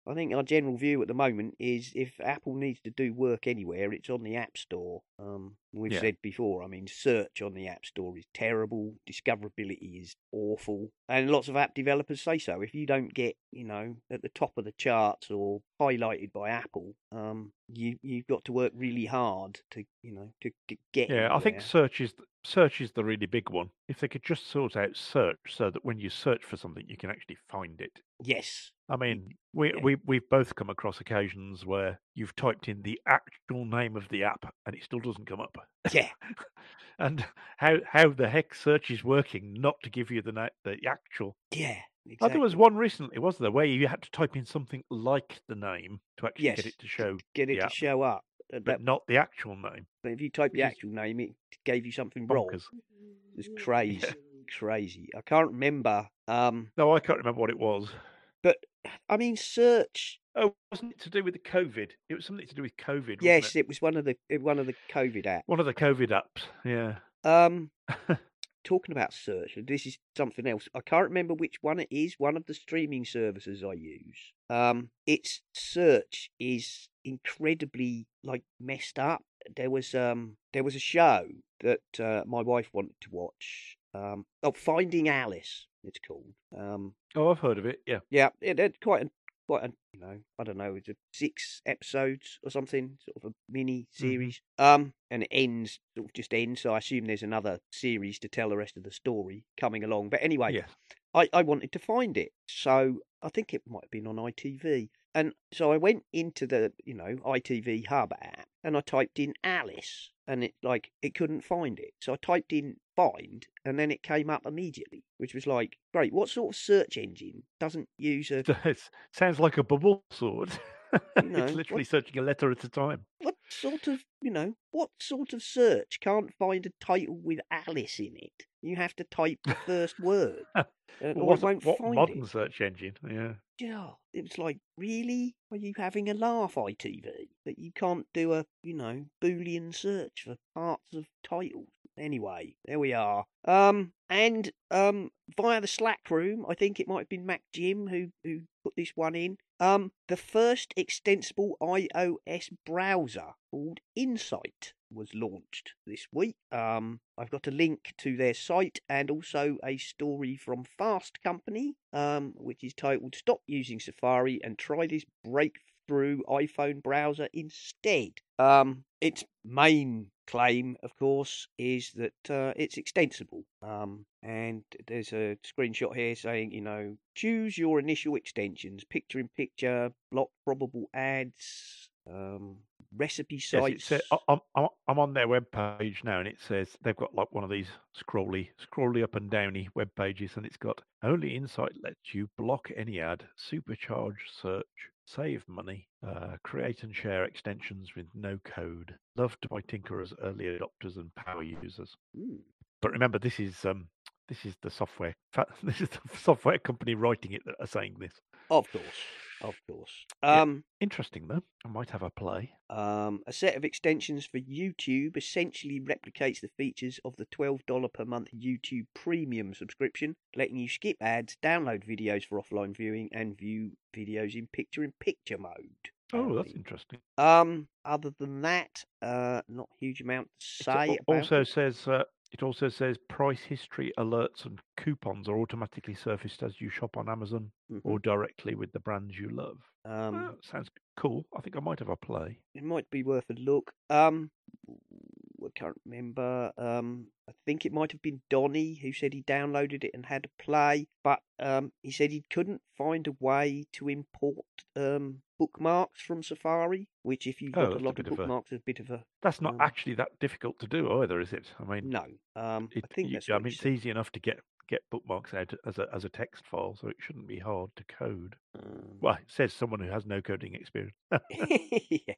Speaker 2: I think our general view at the moment is if Apple needs to do work anywhere, it's on the App Store. Um, we've
Speaker 3: Yeah.
Speaker 2: said before. I mean, search on the App Store is terrible. Discoverability is awful, and lots of app developers say so. If you don't get, you know, at the top of the charts or highlighted by Apple, um, you you've got to work really hard to, you know, to, get.
Speaker 3: Yeah, I think search is search is the really big one. If they could just sort out search so that when you search for something, you can actually find it.
Speaker 2: yes,
Speaker 3: I mean, we,
Speaker 2: yeah.
Speaker 3: we we've both come across occasions where you've typed in the actual name of the app and it still doesn't come up.
Speaker 2: yeah, <laughs>
Speaker 3: and how how the heck search is working not to give you the na- the actual.
Speaker 2: yeah.
Speaker 3: Oh,
Speaker 2: Exactly.
Speaker 3: there was one recently, wasn't there, where you had to type in something like the name to actually
Speaker 2: yes,
Speaker 3: get it to
Speaker 2: to
Speaker 3: show.
Speaker 2: get it to
Speaker 3: app.
Speaker 2: show up. uh,
Speaker 3: but not the actual name.
Speaker 2: but if you type the actual name, it gave you something wrong. It's crazy, <laughs> crazy. I can't remember. Um,
Speaker 3: No, I can't remember what it was.
Speaker 2: I mean, search.
Speaker 3: Oh, wasn't it to do with the COVID? It was something to do with COVID. Wasn't
Speaker 2: Yes,
Speaker 3: it?
Speaker 2: it was one of the one of the COVID apps.
Speaker 3: one of the COVID apps. Yeah.
Speaker 2: Um, <laughs> talking about search, this is something else. I can't remember which one it is. One of the streaming services I use. Um, its search is incredibly like messed up. There was um there was a show that uh, my wife wanted to watch. Um, oh, Finding Alice. It's called. Um,
Speaker 3: Oh, I've heard of it. Yeah.
Speaker 2: yeah, it had quite a quite a you know I don't know, it's a six episodes or something, sort of a mini series. Um, and it ends sort of just ends. So I assume there's another series to tell the rest of the story coming along. But anyway,
Speaker 3: Yes.
Speaker 2: I I wanted to find it, so I think it might have been on ITV. And so I went into the, you know, ITV Hub app and I typed in Alice and it like it couldn't find it. So I typed in find and then it came up immediately, which was like, great, what sort of search engine doesn't use a <laughs>
Speaker 3: It sounds like a bubble sort. <laughs>
Speaker 2: know,
Speaker 3: it's literally
Speaker 2: what-
Speaker 3: searching a letter at a time.
Speaker 2: what sort of you know, what sort of search can't find a title with Alice in it? You have to type the first word. <laughs> uh, or it won't
Speaker 3: what
Speaker 2: find
Speaker 3: modern
Speaker 2: it.
Speaker 3: search engine? Yeah.
Speaker 2: Yeah, it was like, really? Are you having a laugh, ITV? That you can't do a, you know, Boolean search for parts of titles? Anyway, there we are. Um, and um, via the Slack room, I think it might have been Mac Jim who who put this one in. Um, the first extensible iOS browser called Insight was launched this week. Um, I've got a link to their site and also a story from Fast Company, um, which is titled "Stop Using Safari and Try This Breakthrough iPhone Browser Instead." Um, its main claim, of course, is that uh, it's extensible. Um, and there's a screenshot here saying, you know, choose your initial extensions, picture in picture, block probable ads, um, recipe
Speaker 3: Yes,
Speaker 2: sites.
Speaker 3: it's, uh, I- I'm, I'm, on their web page now, and it says they've got like one of these scrolly, scrolly up and downy web pages, and it's got only Insight lets you block any ad, supercharge search, save money, uh, create and share extensions with no code, loved by tinkerers, early adopters, and power users.
Speaker 2: Hmm.
Speaker 3: But remember, this is um, this is the software. <laughs> This is the software company writing it that are saying this.
Speaker 2: Of course, of course.
Speaker 3: Yeah.
Speaker 2: Um,
Speaker 3: Interesting though. I might have a play.
Speaker 2: Um, a set of extensions for YouTube essentially replicates the features of the $12 per month YouTube Premium subscription, letting you skip ads, download videos for offline viewing, and view videos in picture in picture mode.
Speaker 3: Oh, that's interesting.
Speaker 2: Um, other than that, uh, not a huge amount to
Speaker 3: It
Speaker 2: say. about
Speaker 3: also
Speaker 2: it.
Speaker 3: says uh, it also says price history alerts and coupons are automatically surfaced as you shop on Amazon
Speaker 2: Mhm.
Speaker 3: or directly with the brands you love.
Speaker 2: Um,
Speaker 3: sounds cool. I think I might have a play.
Speaker 2: it might be worth a look. Um, I can't remember. Um, I think it might have been Donny who said he downloaded it and had a play, but um, he said he couldn't find a way to import um bookmarks from Safari. Which, if you've
Speaker 3: Oh,
Speaker 2: got
Speaker 3: that's
Speaker 2: a
Speaker 3: a
Speaker 2: lot of
Speaker 3: bit of a-
Speaker 2: bookmarks, is a bit of a
Speaker 3: That's not
Speaker 2: Um,
Speaker 3: actually that difficult to do either, is it? I mean,
Speaker 2: no. Um,
Speaker 3: it,
Speaker 2: I think
Speaker 3: you-
Speaker 2: that's.
Speaker 3: I mean, it's easy enough to get get bookmarks out as a as a text file, so it shouldn't be hard to code.
Speaker 2: Um,
Speaker 3: Well, it says someone who has no coding experience. <laughs> <laughs>
Speaker 2: yeah.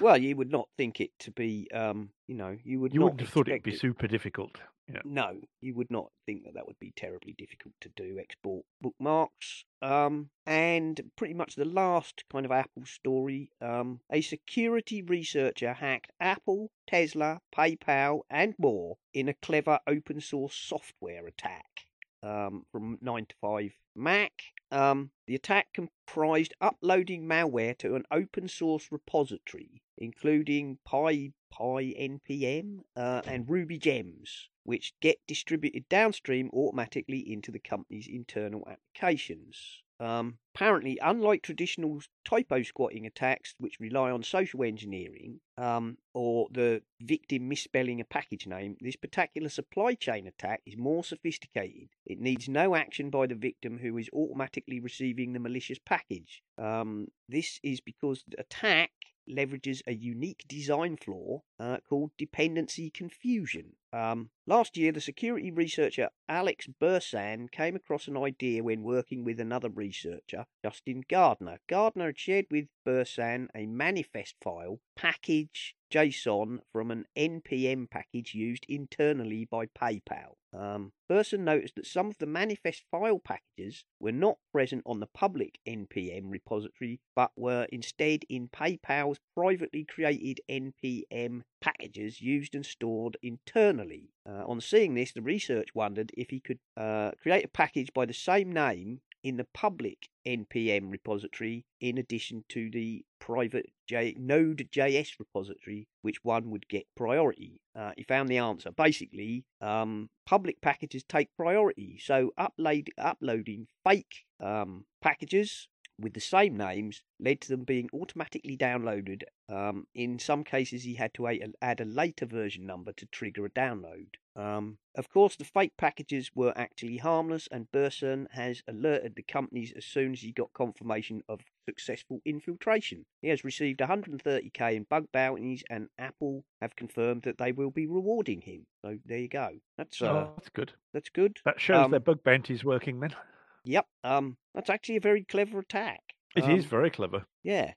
Speaker 2: Well, you would not think it to be, um, you know, you would
Speaker 3: you
Speaker 2: not
Speaker 3: wouldn't have thought it'd be
Speaker 2: expect
Speaker 3: super difficult. Yeah.
Speaker 2: No, you would not think that that would be terribly difficult to do. Export bookmarks, um, and pretty much the last kind of Apple story. Um, a security researcher hacked Apple, Tesla, PayPal, and more in a clever open source software attack. Um, from nine to five Mac. Um, the attack comprised uploading malware to an open source repository, including Pi Pi NPM uh, and Ruby Gems, which get distributed downstream automatically into the company's internal applications. Um, apparently, unlike traditional typo squatting attacks, which rely on social engineering um, or the victim misspelling a package name, this particular supply chain attack is more sophisticated. It needs no action by the victim who is automatically receiving the malicious package. Um, this is because the attack leverages a unique design flaw uh, called dependency confusion. Um, last year, the security researcher Alex Birsan came across an idea when working with another researcher, Justin Gardner. Gardner had shared with Birsan a manifest file package JSON from an NPM package used internally by PayPal. Um, noticed that some of the manifest file packages were not present on the public NPM repository, but were instead in PayPal's privately created NPM packages used and stored internally. Uh, on seeing this, the research wondered if he could uh, create a package by the same name in the public npm repository in addition to the private J- Node.js repository, which one would get priority. Uh, he found the answer. Basically, um, public packages take priority, so upload, uploading fake um, packages with the same names led to them being automatically downloaded. Um, in some cases, he had to add a later version number to trigger a download. Um, of course, the fake packages were actually harmless, and Birsan has alerted the companies as soon as he got confirmation of successful infiltration. He has received 130k in bug bounties, and Apple have confirmed that they will be rewarding him. So there you go. That's uh,
Speaker 3: oh, that's good.
Speaker 2: That's good.
Speaker 3: That shows um, their bug bounties working then. <laughs>
Speaker 2: Yep. Um, that's actually a very clever attack.
Speaker 3: It
Speaker 2: um,
Speaker 3: is very clever.
Speaker 2: Yeah.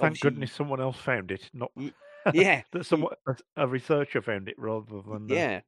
Speaker 3: Thank goodness someone else found it, not
Speaker 2: yeah, <laughs>
Speaker 3: that someone a researcher found it rather than
Speaker 2: uh, yeah.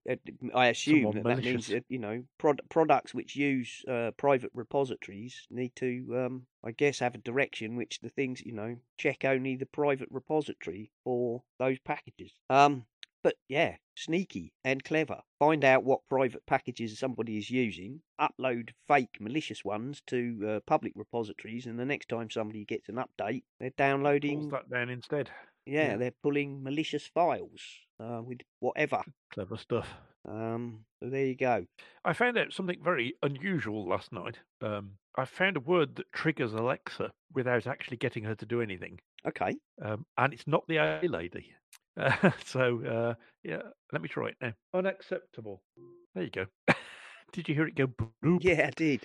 Speaker 2: I assume that, that means that you know prod- products which use uh, private repositories need to, um, I guess, have a direction which the things you know check only the private repository for those packages. Um, but yeah, sneaky and clever. Find out what private packages somebody is using, upload fake malicious ones to uh, public repositories, and the next time somebody gets an update, they're downloading.
Speaker 3: Pulls that down instead.
Speaker 2: Yeah, yeah. they're pulling malicious files uh, with whatever.
Speaker 3: Clever stuff.
Speaker 2: Um, so there you go.
Speaker 3: I found out something very unusual last night. Um, I found a word that triggers Alexa without actually getting her to do anything.
Speaker 2: Okay.
Speaker 3: Um, and it's not the A lady. Uh, <laughs> so uh, yeah, let me try it now. Unacceptable. There you go. <laughs> did you hear it go? Bloop?
Speaker 2: Yeah, I did.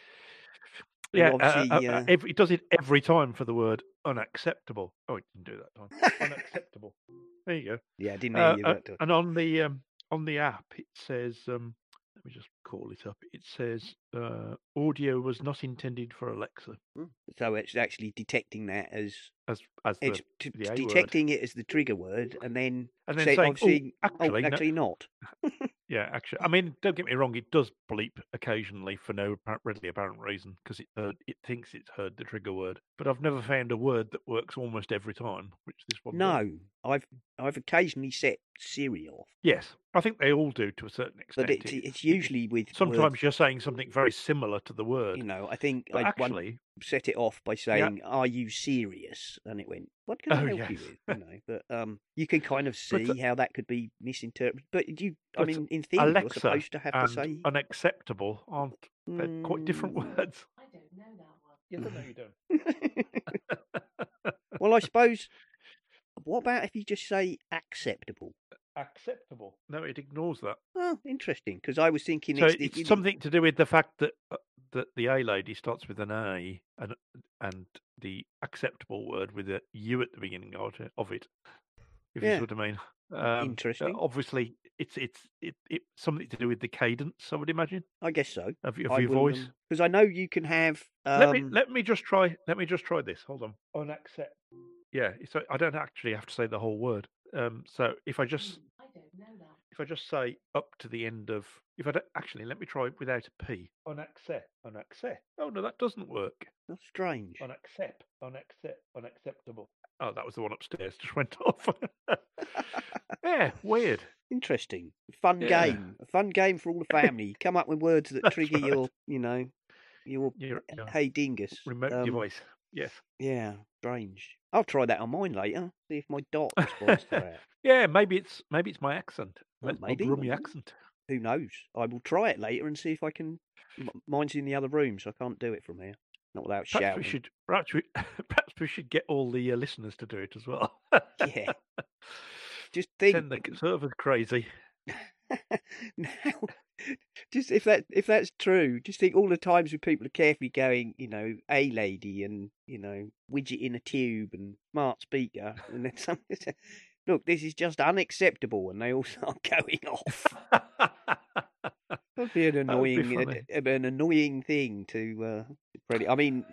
Speaker 3: Yeah, uh, uh, uh, every, it does it every time for the word unacceptable. Oh, it didn't do that time. unacceptable. There you go.
Speaker 2: Yeah, I didn't hear you that.
Speaker 3: And on the um, on the app, it says um, let me just call it up. It says uh, audio was not intended for Alexa.
Speaker 2: Hmm. So it's actually detecting that as
Speaker 3: as as the,
Speaker 2: it's t- detecting
Speaker 3: word.
Speaker 2: it as the trigger word, and then
Speaker 3: and then
Speaker 2: say,
Speaker 3: saying,
Speaker 2: saying
Speaker 3: oh, actually,
Speaker 2: oh, actually
Speaker 3: no.
Speaker 2: not. <laughs>
Speaker 3: yeah, actually, I mean, don't get me wrong. It does bleep occasionally for no readily apparent reason because it heard, it thinks it's heard the trigger word. But I've never found a word that works almost every time, which this one.
Speaker 2: No. I've I've occasionally set Siri off.
Speaker 3: Yes, I think they all do to a certain extent.
Speaker 2: But it's, it's usually with
Speaker 3: sometimes
Speaker 2: words,
Speaker 3: you're saying something very similar to the word.
Speaker 2: You know, I think
Speaker 3: but
Speaker 2: I
Speaker 3: actually
Speaker 2: set it off by saying, yeah. "Are you serious?" And it went, "What can I
Speaker 3: oh,
Speaker 2: help
Speaker 3: yes.
Speaker 2: you with?" You know, but um, you can kind of see
Speaker 3: the,
Speaker 2: how that could be misinterpreted. But you, I mean, in theory,
Speaker 3: Alexa
Speaker 2: you're supposed to have to say
Speaker 3: unacceptable aren't they
Speaker 2: mm,
Speaker 3: quite different <laughs> words? <laughs>
Speaker 4: I don't know that one.
Speaker 3: Yes, I know you don't. <laughs>
Speaker 2: well, I suppose. What about if you just say acceptable?
Speaker 3: Acceptable. No, it ignores that.
Speaker 2: Oh, interesting. Because I was thinking
Speaker 3: so
Speaker 2: it's,
Speaker 3: it's
Speaker 2: the,
Speaker 3: something to do with the fact that uh, that the A lady starts with an A and and the acceptable word with a U at the beginning of it. Of it if
Speaker 2: Yeah.
Speaker 3: you see what I mean. Um,
Speaker 2: Interesting.
Speaker 3: obviously, it's it's it, it something to do with the cadence. I would imagine
Speaker 2: I guess so.
Speaker 3: of, of your voice.
Speaker 2: um, because I know you can have. Um,
Speaker 3: let me let me just try. Let me just try this. Hold on. Unaccept. Yeah. So I don't actually have to say the whole word. Um. So if I just
Speaker 4: I don't know that.
Speaker 3: if I just say up to the end of if I don't, actually let me try it without a p. Unaccept. Unaccept. Oh no, that doesn't work.
Speaker 2: That's strange.
Speaker 3: Unaccept. Unaccept. Unacceptable. Oh, that was the one upstairs. <laughs> Just went off. <laughs> yeah, weird.
Speaker 2: Interesting. Fun
Speaker 3: Yeah.
Speaker 2: game. A fun game for all the <laughs> family. Come up with words that
Speaker 3: That's
Speaker 2: trigger
Speaker 3: right.
Speaker 2: your, you know, your
Speaker 3: Your, your
Speaker 2: hey dingus.
Speaker 3: remote
Speaker 2: Um,
Speaker 3: device. Yes.
Speaker 2: Yeah, strange. I'll try that on mine later. See if my dot responds to that.
Speaker 3: yeah, maybe it's maybe it's my accent.
Speaker 2: Well,
Speaker 3: It's my
Speaker 2: maybe, maybe.
Speaker 3: accent.
Speaker 2: Who knows? I will try it later and see if I can. Mine's in the other room, so I can't do it from here. Not without
Speaker 3: Perhaps
Speaker 2: shouting.
Speaker 3: we should perhaps we <laughs> perhaps we should get all the uh, listeners to do it as well.
Speaker 2: Yeah. <laughs> Just think.
Speaker 3: Send the servers crazy. <laughs> <laughs>
Speaker 2: now, just if that if that's true, just think all the times when people are carefully going, you know, a lady and you know, widget in a tube and smart speaker, and then <laughs> something. Look, this is just unacceptable, and they all <laughs> start going off. That'd be an
Speaker 3: would be
Speaker 2: annoying, an, an annoying thing to uh, credit. I mean,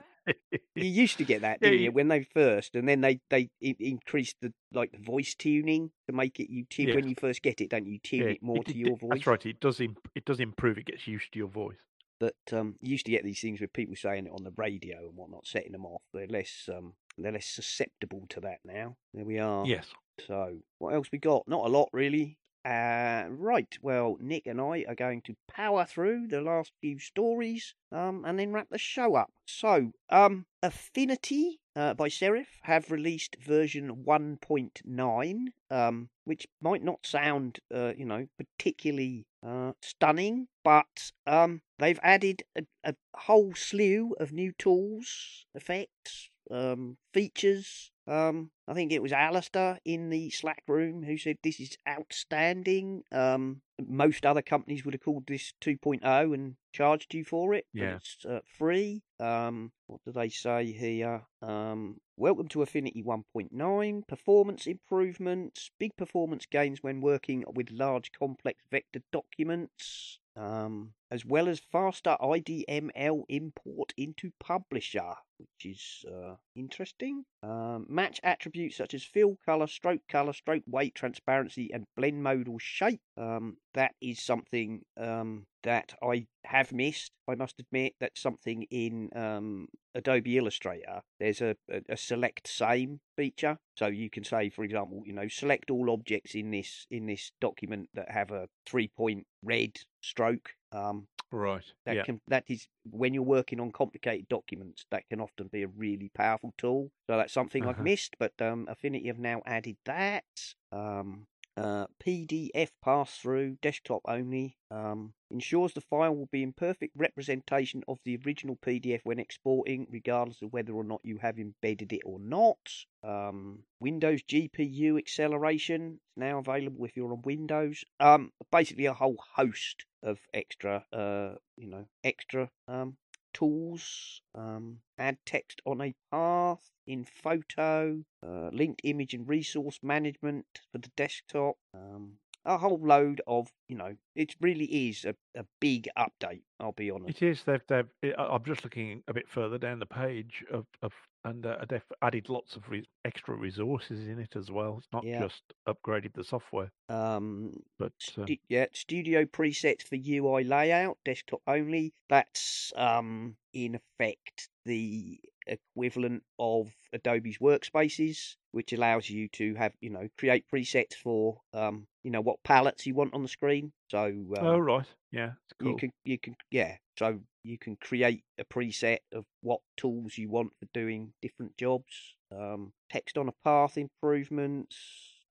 Speaker 2: you <laughs> used to get that, didn't you?
Speaker 3: you-
Speaker 2: When they first, and then they they in- increased the like the voice tuning to make it you tune when you first get it, don't you? Tune
Speaker 3: Yeah,
Speaker 2: it more
Speaker 3: it-
Speaker 2: to
Speaker 3: it-
Speaker 2: your voice.
Speaker 3: That's right. It does. Imp- it does improve. It gets used to your voice.
Speaker 2: But um, you used to get these things with people saying it on the radio and whatnot, setting them off. They're less um, they're less susceptible to that now. There we are.
Speaker 3: Yes.
Speaker 2: So what else we got? Not a lot really. Uh, right. Well, Nick and I are going to power through the last few stories, um, and then wrap the show up. So, um, Affinity uh, by Serif have released version 1.9, um, which might not sound, uh, you know, particularly uh, stunning, but um, they've added a, a whole slew of new tools, effects, um, features. Um, I think it was Alistair in the Slack room who said this is outstanding. Um, most other companies would have called this 2.0 and charged you for it. but
Speaker 3: Yeah.
Speaker 2: it's uh, free. Um, what do they say here? Um, welcome to Affinity 1.9. Performance improvements, big performance gains when working with large complex vector documents. Um, as well as faster IDML import into Publisher, which is uh, interesting. Um, match attributes such as fill color, stroke color, stroke weight, transparency, and blend mode or shape. Um, that is something um, that I have missed. I must admit that's something in um, Adobe Illustrator. There's a, a, a select same feature, so you can say, for example, you know, select all objects in this in this document that have a three point red stroke. Um,
Speaker 3: Right.
Speaker 2: that
Speaker 3: yeah.
Speaker 2: can that is when you're working on complicated documents, that can often be a really powerful tool. So that's something I've
Speaker 3: Uh-huh.
Speaker 2: missed, but um, Affinity have now added that. Um, uh, PDF pass through, desktop only. Um, ensures the file will be in perfect representation of the original PDF when exporting, regardless of whether or not you have embedded it or not. Um, Windows GPU acceleration is now available if you're on Windows. Um, basically a whole host of extra, uh, you know, extra um tools. Um, add text on a path in photo, uh, linked image and resource management for the desktop. Um, a whole load of, you know, it really is a, a big update. I'll be honest.
Speaker 3: It is. They've. They've. I'm just looking a bit further down the page of, of and uh, they've added lots of re- extra resources in it as well. It's not
Speaker 2: Yeah.
Speaker 3: just upgraded the software,
Speaker 2: Um,
Speaker 3: but um,
Speaker 2: Stu- yeah, studio presets for UI layout, desktop only. That's um in effect the equivalent of Adobe's workspaces, which allows you to have you know create presets for um you know what palettes you want on the screen. So um,
Speaker 3: oh right, yeah, it's cool.
Speaker 2: you can you can yeah so you can create a preset of what tools you want for doing different jobs um text on a path improvements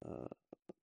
Speaker 2: uh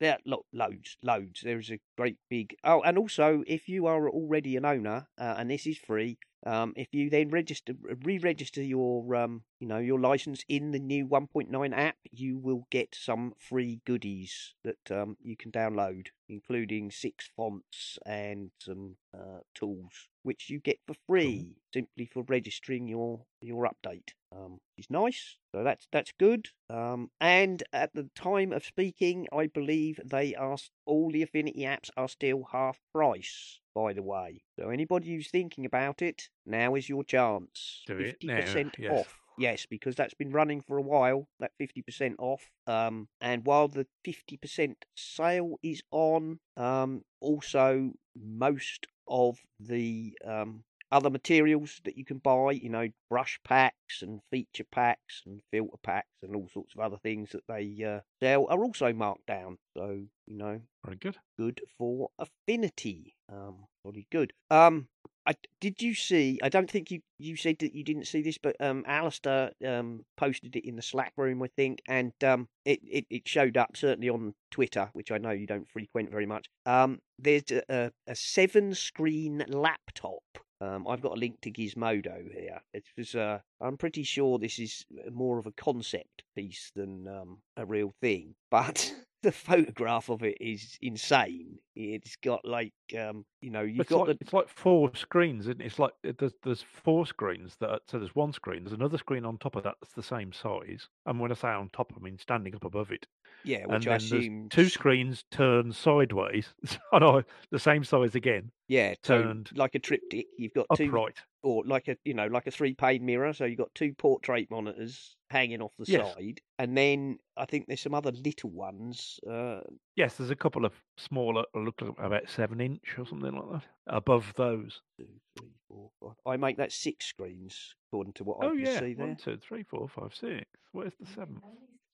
Speaker 2: there lo- loads loads. There's a great big oh and also if you are already an owner uh, and this is free um, if you then register, re-register your, um, you know, your license in the new 1.9 app, you will get some free goodies that um, you can download, including six fonts and some uh, tools, which you get for free simply for registering your your update. Um, is nice. So that's that's good. Um, and at the time of speaking, I believe they are all the Affinity apps are still half price. By the way, so anybody who's thinking about it, now is your chance.
Speaker 3: Do it
Speaker 2: Fifty
Speaker 3: now,
Speaker 2: percent
Speaker 3: yes.
Speaker 2: off. Yes, because that's been running for a while. That fifty percent off. Um, and while the fifty percent sale is on, um, also most of the um other materials that you can buy, you know, brush packs and feature packs and filter packs and all sorts of other things that they uh, sell are also marked down. So, you know,
Speaker 3: Very good.
Speaker 2: good for affinity. Um, really good. Um, I, did you see? I don't think you, you said that you didn't see this, but um, Alistair um posted it in the Slack room, I think, and um, it, it, it showed up certainly on Twitter, which I know you don't frequent very much. Um, there's a, a, a seven screen laptop. Um, I've got a link to Gizmodo here. It was, uh, I'm pretty sure this is more of a concept piece than um, a real thing, <laughs> but the photograph of it is insane. It's got like um, you know, you've
Speaker 3: It's
Speaker 2: got
Speaker 3: like,
Speaker 2: the
Speaker 3: it's like four screens, isn't it? It's like it- there's there's four screens that so there's one screen, there's another screen on top of that that's the same size. And when I say on top, I mean standing up above it.
Speaker 2: yeah,
Speaker 3: and
Speaker 2: which I
Speaker 3: then there's two screens turned sideways. <laughs> oh no, the same size again,
Speaker 2: Yeah, so
Speaker 3: turned
Speaker 2: like a triptych, you've got two
Speaker 3: upright.
Speaker 2: Or like a you know like a three pane mirror so you've got two portrait monitors hanging off the
Speaker 3: Yes.
Speaker 2: side and then i think there's some other little ones uh
Speaker 3: Yes, there's a couple of smaller, look about seven inch or something like that, above those.
Speaker 2: two three four five i make that six screens according to what i
Speaker 3: Oh
Speaker 2: can
Speaker 3: yeah,
Speaker 2: see there
Speaker 3: one, two, three, four, five, six. Where's the seventh?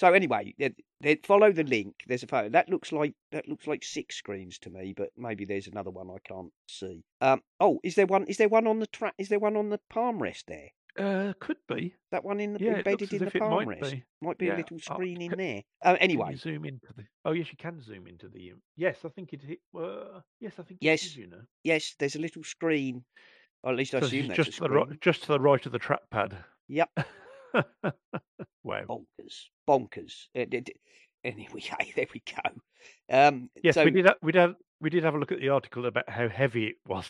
Speaker 2: So anyway they, they follow the link there's a photo that looks like that looks like six screens to me but maybe there's another one i can't see um oh is there one is there one on the track is there one on the palm rest there
Speaker 3: Uh, could be.
Speaker 2: that one in the
Speaker 3: Yeah,
Speaker 2: embedded in the palm
Speaker 3: might
Speaker 2: rest
Speaker 3: be.
Speaker 2: might be
Speaker 3: Yeah,
Speaker 2: a little screen in there uh, anyway
Speaker 3: zoom into the? Oh yes, you can zoom into the. um, Yes, I think it. Uh, yes, I think
Speaker 2: Yes,
Speaker 3: is, You know,
Speaker 2: yes there's a little screen or at least i
Speaker 3: so
Speaker 2: assume <laughs> that's
Speaker 3: just to the right, just to the right of the trackpad.
Speaker 2: Yep. <laughs> <laughs>
Speaker 3: wow.
Speaker 2: bonkers, bonkers. Uh, d- d- Anyway, <laughs> there we go. Um,
Speaker 3: Yes,
Speaker 2: so
Speaker 3: we did. We did. We did have a look at the article about how heavy it was,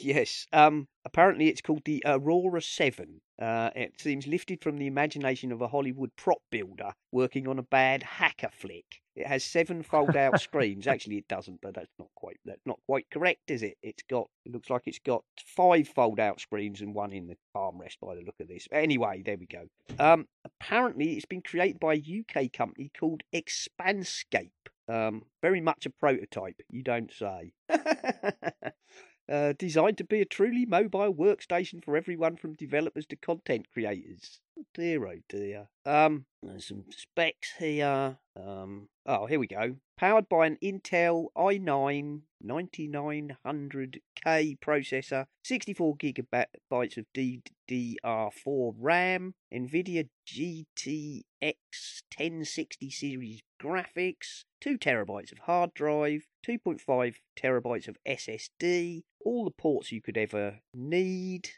Speaker 2: yes. Um, apparently, it's called the Aurora Seven. Uh, it seems lifted from the imagination of a Hollywood prop builder working on a bad hacker flick. It has seven fold-out <laughs> screens. Actually, it doesn't, but that's not quite that's not quite correct, is it? It's got. It looks like it's got five fold-out screens and one in the armrest by the look of this. Anyway, there we go. Um, apparently, it's been created by a UK company called Expanscape. Um, very much a prototype, you don't say. <laughs> uh, designed to be a truly mobile workstation for everyone from developers to content creators. Oh dear, oh dear. Um, there's some specs here. Um, oh, here we go. Powered by an Intel i9 9900K processor, 64 gigabytes of DDR4 RAM, NVIDIA GTX 1060 series graphics, 2 terabytes of hard drive, 2.5 terabytes of SSD, all the ports you could ever need.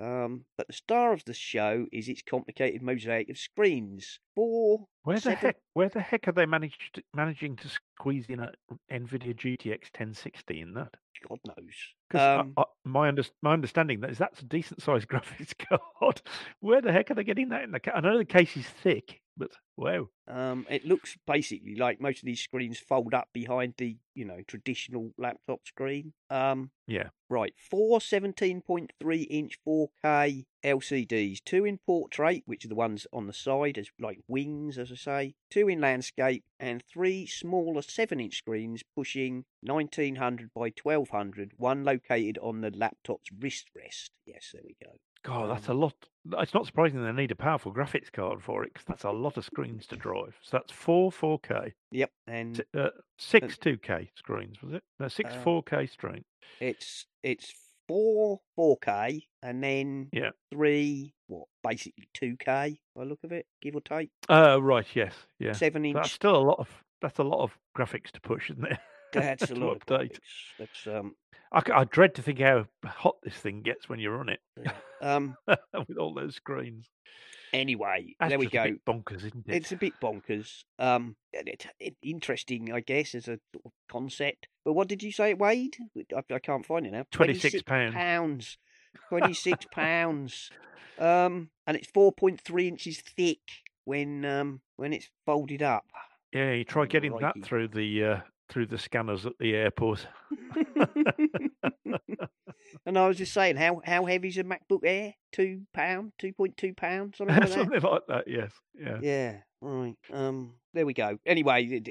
Speaker 2: Um, but the star of the show is its complicated mosaic of screens. Four
Speaker 3: Where the
Speaker 2: seven-
Speaker 3: heck? Where the heck are they managed managing to squeeze in a Nvidia GTX 1060 in that?
Speaker 2: God knows.
Speaker 3: Because
Speaker 2: Um,
Speaker 3: my under, my understanding that is that's a decent sized <laughs> graphics card. Where the heck are they getting that in the? Ca- I know the case is thick, but wow.
Speaker 2: Um, it looks basically like most of these screens fold up behind the, you know, traditional laptop screen. Um,
Speaker 3: Yeah.
Speaker 2: right, four 17.3 inch 4K LCDs, two in portrait, which are the ones on the side as like wings, as I say, two in landscape, and three smaller 7 inch screens pushing 1900 by 1200, one located on the laptop's wrist rest. Yes, there we go.
Speaker 3: God, that's a
Speaker 2: Um,
Speaker 3: lot. It's not surprising they need a powerful graphics card for it, because that's a lot of screens to drive. So that's four 4K,
Speaker 2: Yep, and
Speaker 3: uh, six 2K screens, was it? No, six
Speaker 2: Uh,
Speaker 3: 4K screens.
Speaker 2: It's it's four 4K and then
Speaker 3: Yeah.
Speaker 2: three what basically 2K by the look of it, give or take.
Speaker 3: Uh, right. Yes. Yeah.
Speaker 2: Seven
Speaker 3: So
Speaker 2: inch.
Speaker 3: that's still a lot of. That's a lot of graphics to push, isn't it? <laughs>
Speaker 2: That's a lot of
Speaker 3: update.
Speaker 2: That's um
Speaker 3: I, I dread to think how hot this thing gets when you're on it
Speaker 2: um. <laughs>
Speaker 3: with all those screens.
Speaker 2: Anyway,
Speaker 3: That's
Speaker 2: there we go.
Speaker 3: a bit bonkers, isn't it?
Speaker 2: It's a bit bonkers. Um, and it, it, interesting, I guess, as a sort of concept. But what did you say it weighed? I, I can't find it now.
Speaker 3: 26 pounds.
Speaker 2: pounds. <laughs> Twenty six pounds. Um, and it's four point three inches thick when um when it's folded up.
Speaker 3: Yeah, you try getting that through the uh, through the scanners at the airport. <laughs> <laughs>
Speaker 2: and I was just saying, how how heavy's a MacBook Air? Two pound, two point two pounds, <laughs> something like that.
Speaker 3: Something like that. Yes. Yeah.
Speaker 2: Yeah, right. Um, there we go. Anyway,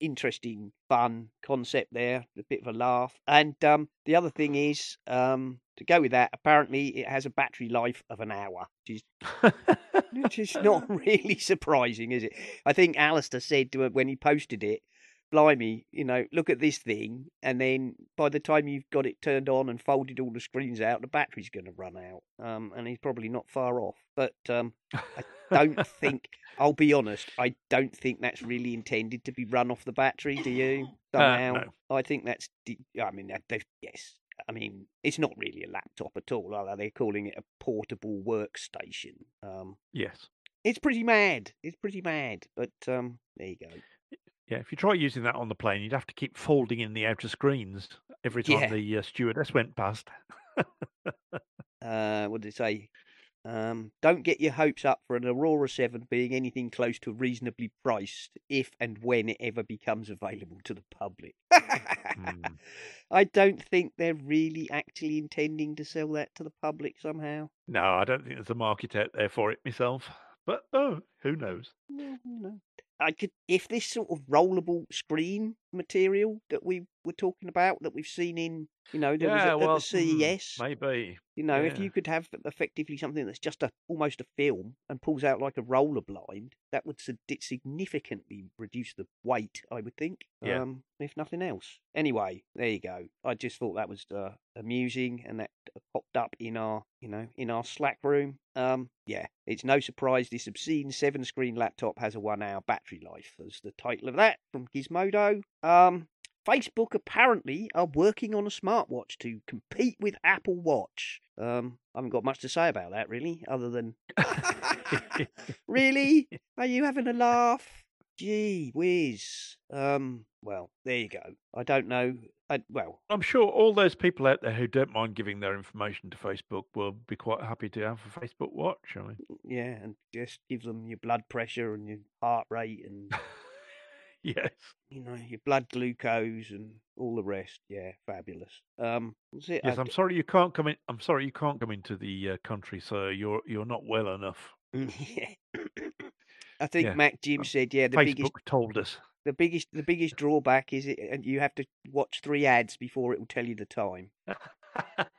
Speaker 2: interesting, fun concept there. A bit of a laugh. And um, the other thing is, um, to go with that, apparently it has a battery life of an hour, which is which is not <laughs> really surprising, is it? I think Alistair said to when he posted it, "Blimey, you know, look at this thing," and then by the time you've got it turned on and folded all the screens out, the battery's going to run out. Um, and he's probably not far off. But um, I don't think. <laughs> I'll be honest. I don't think that's really intended to be run off the battery. Do you?
Speaker 3: Uh, no.
Speaker 2: I think that's. I mean, yes. I mean, it's not really a laptop at all. Are they? They're calling it a portable workstation. Um,
Speaker 3: Yes.
Speaker 2: it's pretty mad. It's pretty mad. But um, there you go.
Speaker 3: Yeah, if you try using that on the plane, you'd have to keep folding in the outer screens every time
Speaker 2: Yeah.
Speaker 3: the uh, stewardess went past. <laughs>
Speaker 2: uh, what did it say? Um, don't get your hopes up for an Aurora 7 being anything close to reasonably priced if and when it ever becomes available to the public.
Speaker 3: Hmm. <laughs>
Speaker 2: I don't think they're really actually intending to sell that to the public somehow.
Speaker 3: No, I don't think there's a market out there for it myself. But oh, who knows?
Speaker 2: No, know, I could if this sort of rollable screen material that we were talking about that we've seen in, you know, there was
Speaker 3: yeah,
Speaker 2: at,
Speaker 3: well,
Speaker 2: at the
Speaker 3: hmm,
Speaker 2: CES.
Speaker 3: maybe.
Speaker 2: You know, if you could have effectively something that's just a almost a film and pulls out like a roller blind, that would sig- significantly reduce the weight, I would think.
Speaker 3: Yeah.
Speaker 2: Um, if nothing else. Anyway, there you go. I just thought that was uh, amusing, and that uh, popped up in our, you know, in our Slack room. Um, yeah, it's no surprise this obscene seven-screen laptop has a one-hour battery life. As the title of that from Gizmodo. Um, Facebook apparently are working on a smartwatch to compete with Apple Watch. Um, I haven't got much to say about that really, other than <laughs> really, are you having a laugh? Gee whiz. Um, well, there you go. I don't know. I, well,
Speaker 3: I'm sure all those people out there who don't mind giving their information to Facebook will be quite happy to have a Facebook watch. I mean,
Speaker 2: yeah, and just give them your blood pressure and your heart rate and <laughs>
Speaker 3: yes.
Speaker 2: you know your blood glucose and all the rest. Yeah, fabulous. Um.
Speaker 3: Yes,
Speaker 2: I
Speaker 3: I'm sorry you can't come in. I'm sorry you can't come into the uh, country, so you're you're not well enough. <laughs>
Speaker 2: yeah. I think
Speaker 3: Yeah.
Speaker 2: Mac Jim
Speaker 3: Uh,
Speaker 2: said, yeah, the
Speaker 3: Facebook
Speaker 2: biggest
Speaker 3: told us.
Speaker 2: the biggest the biggest drawback is it and you have to watch three ads before it will tell you the time. <laughs>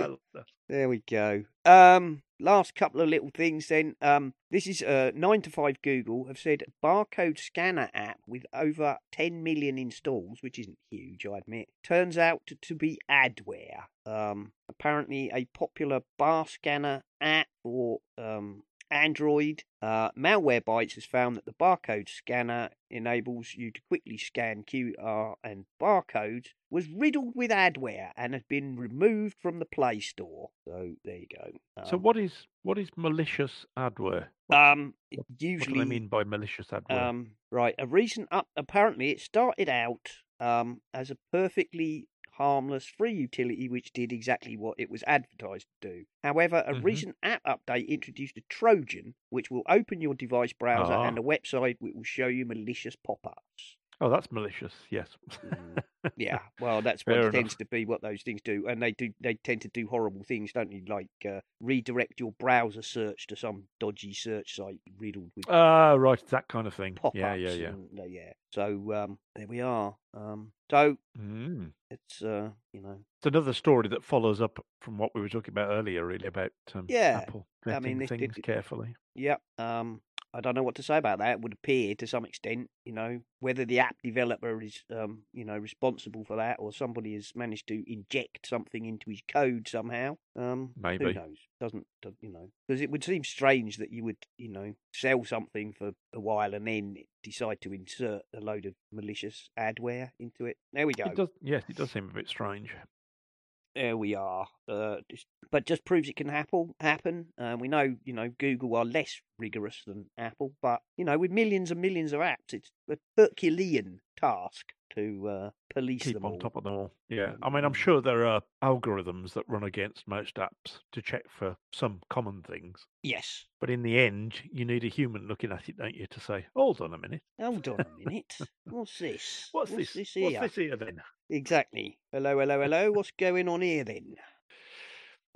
Speaker 3: I love that.
Speaker 2: There we go. Um last couple of little things then. Um this is uh 9 to 5 Google have said barcode scanner app with over 10 million installs, which isn't huge, I admit. Turns out to, be adware. Um apparently a popular bar scanner app or um Android. Uh, Malwarebytes has found that the barcode scanner enables you to quickly scan QR and barcodes was riddled with adware and had been removed from the Play Store. So there you go.
Speaker 3: So
Speaker 2: Um,
Speaker 3: what is what is malicious adware? What,
Speaker 2: Um,
Speaker 3: what
Speaker 2: usually,
Speaker 3: do they mean by malicious adware?
Speaker 2: um, right. A recent up. Apparently, it started out um as a perfectly harmless free utility which did exactly what it was advertised to do. However, a
Speaker 3: Mhm.
Speaker 2: recent app update introduced a Trojan which will open your device browser and
Speaker 3: Ah.
Speaker 2: a website which will show you malicious pop-ups.
Speaker 3: Oh, that's malicious. Yes.
Speaker 2: Mm, <laughs> Yeah, well, that's what it tends to be. What those things do, and they do. They tend to do horrible things, don't they? Like uh, redirect your browser search to some dodgy search site riddled with
Speaker 3: Ah, right, that kind of thing.
Speaker 2: pop-ups.
Speaker 3: Yeah, yeah, yeah.
Speaker 2: And, uh, yeah. So um, there we are. Um, so
Speaker 3: Mm.
Speaker 2: it's uh, you know,
Speaker 3: It's another story that follows up from what we were talking about earlier, really, about um,
Speaker 2: Yeah,
Speaker 3: Apple
Speaker 2: I mean,
Speaker 3: things carefully.
Speaker 2: Yeah. Um, I don't know what to say about that. It would appear to some extent, you know, whether the app developer is, um, you know, responsible for that, or somebody has managed to inject something into his code somehow. Um, who
Speaker 3: Maybe.
Speaker 2: knows? Doesn't do- you know? Because it would seem strange that you would, you know, sell something for a while and then decide to insert a load of malicious adware into it. There we go.
Speaker 3: It does. Yes, it does seem a bit strange.
Speaker 2: There we are. Uh, but just proves it can happen. Happen. Uh, we know, you know, Google are less rigorous than Apple, but you know, with millions and millions of apps, it's a Herculean task to uh, police
Speaker 3: Keep
Speaker 2: them
Speaker 3: on
Speaker 2: all.
Speaker 3: top of them all. Yeah, I mean, I'm
Speaker 2: Mm.
Speaker 3: sure there are algorithms that run against most apps to check for some common things.
Speaker 2: Yes.
Speaker 3: But in the end, you need a human looking at it, don't you, to say, "Hold on a minute,
Speaker 2: Hold on a minute. <laughs> What's this?
Speaker 3: what's, this?
Speaker 2: here?
Speaker 3: What's this here then?"
Speaker 2: Exactly. Hello, hello, <laughs> hello. What's going on here then?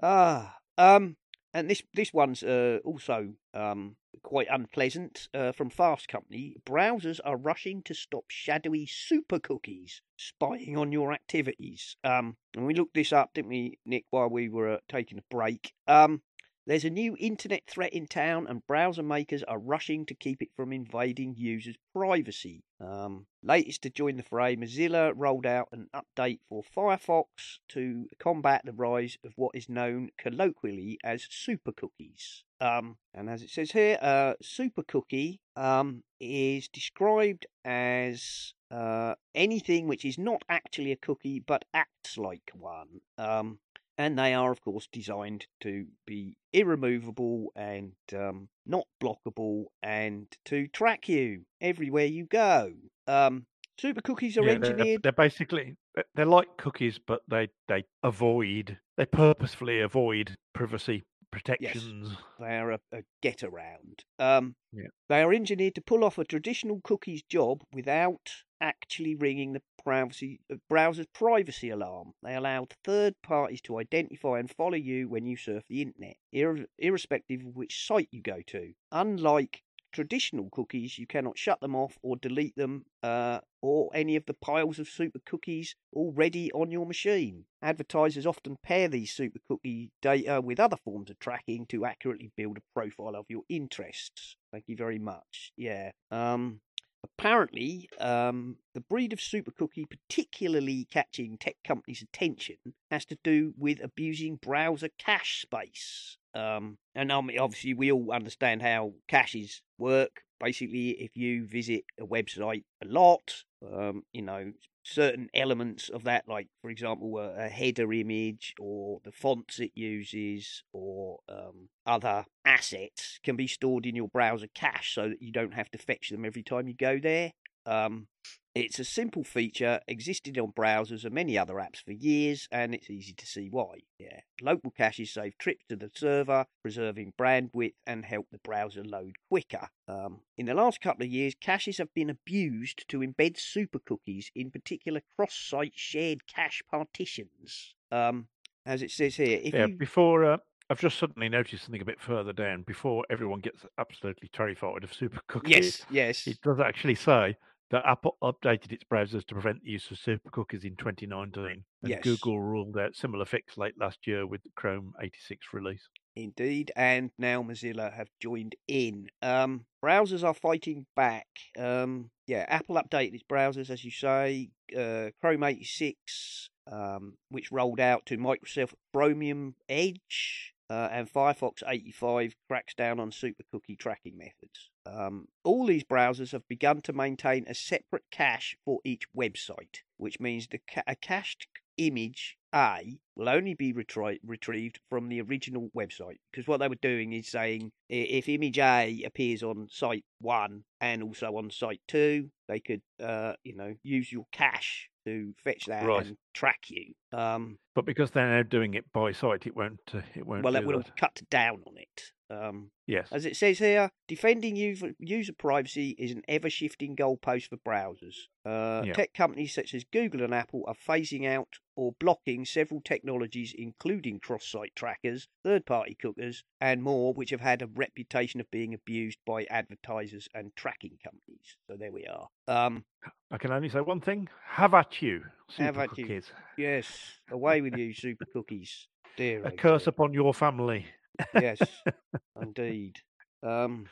Speaker 2: Ah, um, and this this one's uh, also um quite unpleasant. Uh, from Fast Company, browsers are rushing to stop shadowy super cookies spying on your activities. Um, and we looked this up, didn't we, Nick, while we were uh, taking a break? Um. There's a new internet threat in town, and browser makers are rushing to keep it from invading users' privacy. Um, latest to join the fray, Mozilla rolled out an update for Firefox to combat the rise of what is known colloquially as super cookies. Um, and as it says here, uh, super cookie um, is described as uh, anything which is not actually a cookie but acts like one. Um, and they are, of course, designed to be irremovable and um, not blockable and to track you everywhere you go. Um, super cookies are
Speaker 3: Yeah, they're,
Speaker 2: engineered.
Speaker 3: they're basically they're- they're like cookies, but they they avoid they purposefully avoid privacy protections.
Speaker 2: They are a, a get around. Um,
Speaker 3: Yeah.
Speaker 2: They are engineered to pull off a traditional cookie's job without actually ringing the privacy, uh, browser's privacy alarm. They allow third parties to identify and follow you when you surf the internet, ir- irrespective of which site you go to. Unlike traditional cookies, you cannot shut them off or delete them uh, or any of the piles of super cookies already on your machine. Advertisers often pair these super cookie data with other forms of tracking to accurately build a profile of your interests. Thank you very much. Yeah. Um, apparently, um, the breed of super cookie particularly catching tech companies' attention has to do with abusing browser cache space. Um, and mean, obviously, we all understand how caches work. Basically, if you visit a website a lot, um, you know, certain elements of that, like, for example, a, a header image or the fonts it uses or um, other assets, can be stored in your browser cache so that you don't have to fetch them every time you go there. Um, it's a simple feature, existed on browsers and many other apps for years, and it's easy to see why. Yeah, local caches save trips to the server, preserving bandwidth and help the browser load quicker. Um, in the last couple of years, caches have been abused to embed super cookies, in particular cross-site shared cache partitions. Um, as it says here, if
Speaker 3: yeah,
Speaker 2: you
Speaker 3: before uh, I've just suddenly noticed something a bit further down. Before everyone gets absolutely terrified of super cookies,
Speaker 2: yes, yes,
Speaker 3: it does actually say that Apple updated its browsers to prevent the use of super cookies in 2019, and
Speaker 2: Yes.
Speaker 3: Google ruled out similar fix late last year with the Chrome 86 release.
Speaker 2: Indeed, and now Mozilla have joined in. Um, browsers are fighting back. Um, yeah, Apple updated its browsers, as you say. Uh, Chrome 86, um, which rolled out to Microsoft Chromium Edge, uh, and Firefox 85 cracks down on super cookie tracking methods. Um, all these browsers have begun to maintain a separate cache for each website, which means the ca- a cached image A will only be retri- retrieved from the original website. Because what they were doing is saying if image A appears on site one and also on site two, they could, uh, you know, use your cache to fetch that
Speaker 3: Right.
Speaker 2: and track you. Um,
Speaker 3: But because they're now doing it by sight, it won't. Uh, it won't.
Speaker 2: well, that will cut down on it. Um,
Speaker 3: Yes.
Speaker 2: as it says here, defending user, user privacy is an ever shifting goalpost for browsers. Uh,
Speaker 3: Yeah.
Speaker 2: Tech companies such as Google and Apple are phasing out or blocking several technologies, including cross site trackers, third party cookies, and more, which have had a reputation of being abused by advertisers and tracking companies. So there we are. Um,
Speaker 3: I can only say one thing: have at you, super
Speaker 2: Have at you.
Speaker 3: cookies.
Speaker 2: yes, away with you, super cookies. <laughs> Dear,
Speaker 3: A
Speaker 2: oh
Speaker 3: curse
Speaker 2: dear.
Speaker 3: upon your family.
Speaker 2: Yes, <laughs> indeed. Um,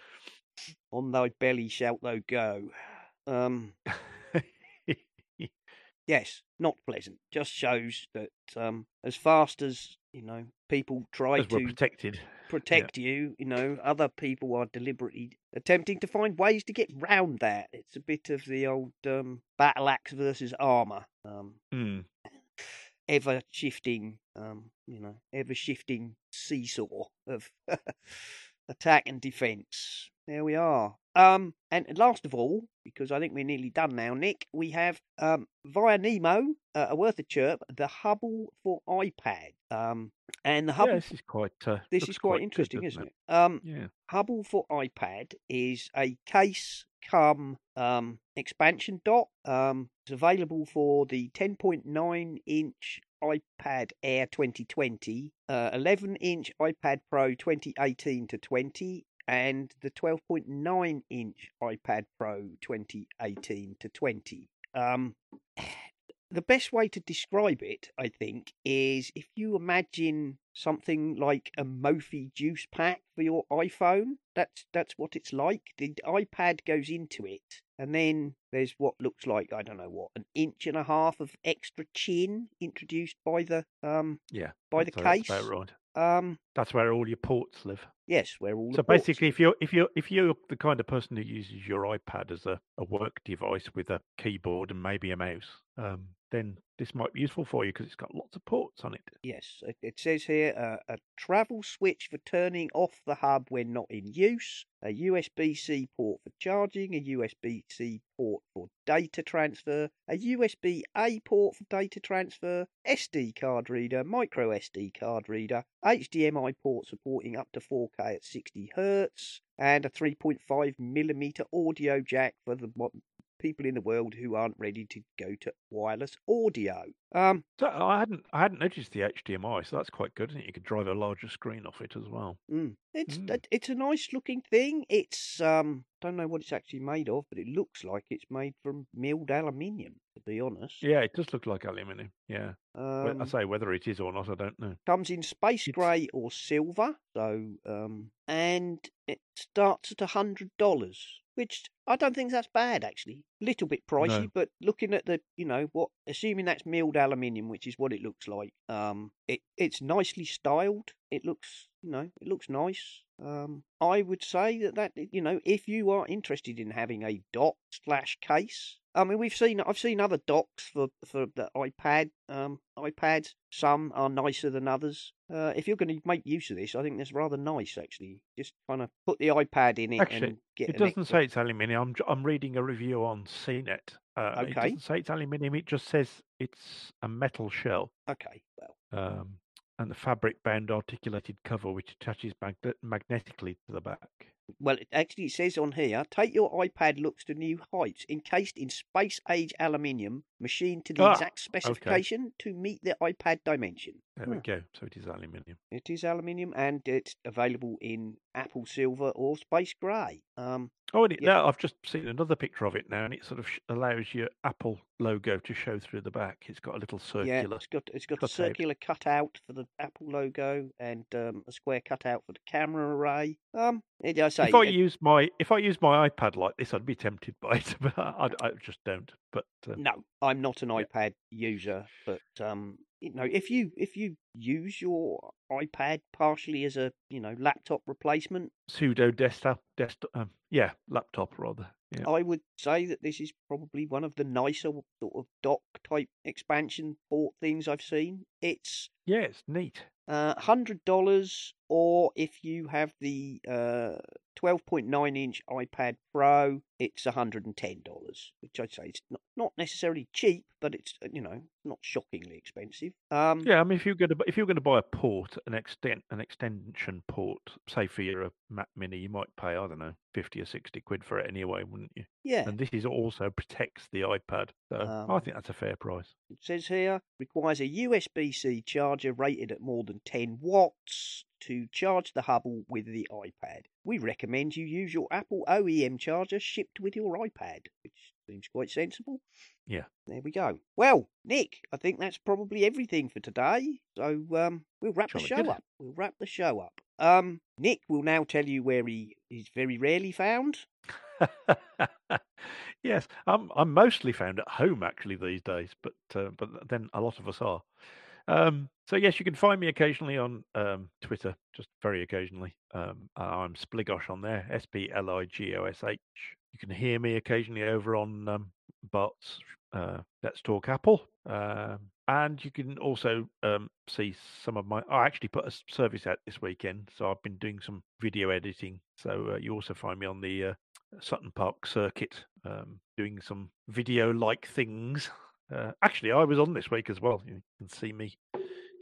Speaker 2: on thy belly shalt thou go. Um, <laughs> yes, not pleasant. Just shows that um, as fast as you know, people try
Speaker 3: As
Speaker 2: to
Speaker 3: protected.
Speaker 2: protect you. You know, other people are deliberately attempting to find ways to get round that. It's a bit of the old um, battle axe versus armor. Um,
Speaker 3: Hmm.
Speaker 2: Ever shifting, um, you know, ever shifting seesaw of <laughs> attack and defense. There we are. Um, and last of all, because I think we're nearly done now, Nick, we have um, via Nemo, uh, a worth a chirp, the Hubble for iPad. Um, and the Hubble,
Speaker 3: Yeah, this is quite. Uh,
Speaker 2: this is quite
Speaker 3: good,
Speaker 2: interesting,
Speaker 3: doesn't
Speaker 2: isn't it? Um,
Speaker 3: Yeah.
Speaker 2: Hubble for iPad is a case come um, expansion dot. Um, it's available for the 10.9 inch iPad Air 2020, uh, 11 inch iPad Pro 2018 to 20, and the 12.9 inch iPad Pro 2018 to 20. Um, the best way to describe it, I think, is if you imagine something like a Mophie juice pack for your iPhone. That's that's what it's like. The iPad goes into it, and then there's what looks like I don't know what an inch and a half of extra chin introduced by the um
Speaker 3: Yeah.
Speaker 2: by the
Speaker 3: that's- that's
Speaker 2: case.
Speaker 3: about right.
Speaker 2: Um,
Speaker 3: That's where all your ports live.
Speaker 2: yes, where all the
Speaker 3: So
Speaker 2: ports-
Speaker 3: basically, if you're if you're if you're the kind of person who uses your iPad as a, a work device with a keyboard and maybe a mouse, um, then this might be useful for you because it's got lots of ports on it.
Speaker 2: Yes, it, says here uh, a travel switch for turning off the hub when not in use, a USB C port for charging, a USB C port for data transfer, a USB A port for data transfer, SD card reader, micro SD card reader, HDMI port supporting up to 4K at 60 Hz, and a 3.5 millimeter audio jack for the people in the world who aren't ready to go to wireless audio. Um,
Speaker 3: So I hadn't I hadn't noticed the HDMI, so that's quite good, isn't it? You could drive a larger screen off it as well.
Speaker 2: Mm. It's
Speaker 3: Mm.
Speaker 2: it- it's a nice looking thing. It's um don't know what it's actually made of, but it looks like it's made from milled aluminium. To be honest,
Speaker 3: Yeah, it does look like aluminium. Yeah,
Speaker 2: um,
Speaker 3: I say whether it is or not, I don't know.
Speaker 2: comes in space grey or silver. So um and it starts at a hundred dollars, which I don't think that's bad actually. Little bit pricey,
Speaker 3: No.
Speaker 2: but looking at the you know what, assuming that's milled aluminium, which is what it looks like. Um, it it's nicely styled. It looks you know it looks nice. Um, I would say that that you know if you are interested in having a dot slash case. I mean, we've seen I've seen other docks for for the iPad um iPads. Some are nicer than others. Uh, if you're going to make use of this, I think that's rather nice actually. Just kind of put the iPad in it
Speaker 3: Actually,
Speaker 2: and get.
Speaker 3: It doesn't
Speaker 2: extra-
Speaker 3: say it's aluminium. I'm I'm reading a review on CNET. Uh, It doesn't say it's aluminium. It just says it's a metal shell.
Speaker 2: Okay, well,
Speaker 3: Um, and the fabric bound articulated cover which attaches magne- magnetically to the back.
Speaker 2: Well, it actually it says on here: take your iPad looks to new heights, encased in space age aluminium, machined to the
Speaker 3: Ah,
Speaker 2: exact specification to meet the iPad dimension.
Speaker 3: There
Speaker 2: Hmm.
Speaker 3: we go. So it is aluminium.
Speaker 2: It is aluminium and it's available in apple silver or space grey. Um,
Speaker 3: Oh, and it,
Speaker 2: Yeah.
Speaker 3: now I've just seen another picture of it now, and it sort of allows your Apple logo to show through the back. It's got a little
Speaker 2: yeah,
Speaker 3: circular.
Speaker 2: it's got it's got a
Speaker 3: cut out.
Speaker 2: circular cutout for the Apple logo and um, a square cutout for the camera array. Um, it, I say
Speaker 3: if I
Speaker 2: it-
Speaker 3: use my if I use my iPad like this, I'd be tempted by it, <laughs> but I, I just don't. But uh,
Speaker 2: No, I'm not an
Speaker 3: Yeah.
Speaker 2: iPad user, but um, you know, if you if you use your iPad partially as a you know laptop replacement,
Speaker 3: pseudo desktop, desktop, um, yeah, laptop rather. Yeah.
Speaker 2: I would say that this is probably one of the nicer sort of dock type expansion port things I've seen. It's
Speaker 3: yeah, it's neat.
Speaker 2: uh, hundred dollars, or if you have the uh, twelve point nine inch iPad Pro, it's hundred and ten dollars, which I'd say is not not necessarily cheap, but it's you know not shockingly expensive. Um,
Speaker 3: Yeah, I mean, if you're going to if you're going to buy a port, an extent an extension port, say for your uh, Mac Mini, you might pay I don't know fifty or sixty quid for it anyway, wouldn't you?
Speaker 2: yeah.
Speaker 3: And this is also protects the iPad, so I
Speaker 2: Um,
Speaker 3: think that's a fair price.
Speaker 2: It says here requires a USB C charger rated at more than 10 watts to charge the Hubble with the iPad. We recommend you use your Apple OEM charger shipped with your iPad, which seems quite sensible.
Speaker 3: Yeah.
Speaker 2: There we go. Well, Nick, I think that's probably everything for today. So um, we'll wrap the show
Speaker 3: good.
Speaker 2: up. We'll wrap the show up. Um, Nick will now tell you where he is very rarely found. <laughs>
Speaker 3: yes, I'm I'm mostly found at home actually these days, but uh, but then a lot of us are. Um, so yes, you can find me occasionally on um, Twitter, just very occasionally. Um, uh, I'm Spligosh on there, S P L I G O S H. You can hear me occasionally over on um, Bart's uh, Let's Talk Apple, um, and you can also um, see some of my. I actually put a service out this weekend, so I've been doing some video editing. So uh, you also find me on the uh, Sutton Park circuit, um, doing some video-like things. Uh, actually, I was on this week as well. You can see me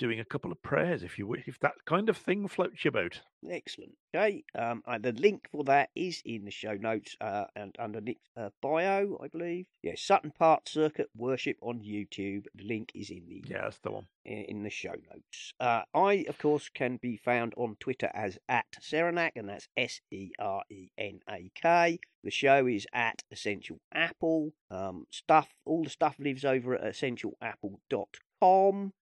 Speaker 3: doing a couple of prayers if you wi- if that kind of thing floats your boat.
Speaker 2: Excellent. Okay. Um, uh, the link for that is in the show notes uh, and under Nick's uh, bio, I believe. Yeah, Sutton Park Circuit Worship on YouTube. The link is in the
Speaker 3: Yeah, that's the one.
Speaker 2: i- in the show notes. Uh, I, of course, can be found on Twitter as at Serenak, and that's S E R E N A K. The show is at Essential Apple. Um, stuff, all the stuff lives over at essentialapple.com,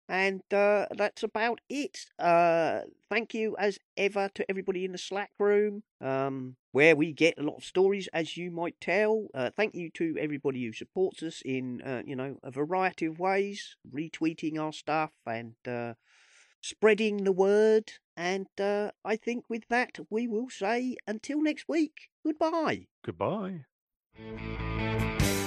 Speaker 2: and uh, that's about it. Uh, thank you, as ever, to everybody in the Slack room. Um, where we get a lot of stories, as you might tell. Uh, thank you to everybody who supports us in, uh, you know, a variety of ways, retweeting our stuff and uh, spreading the word. And uh, I think with that, we will say until next week, goodbye.
Speaker 3: Goodbye.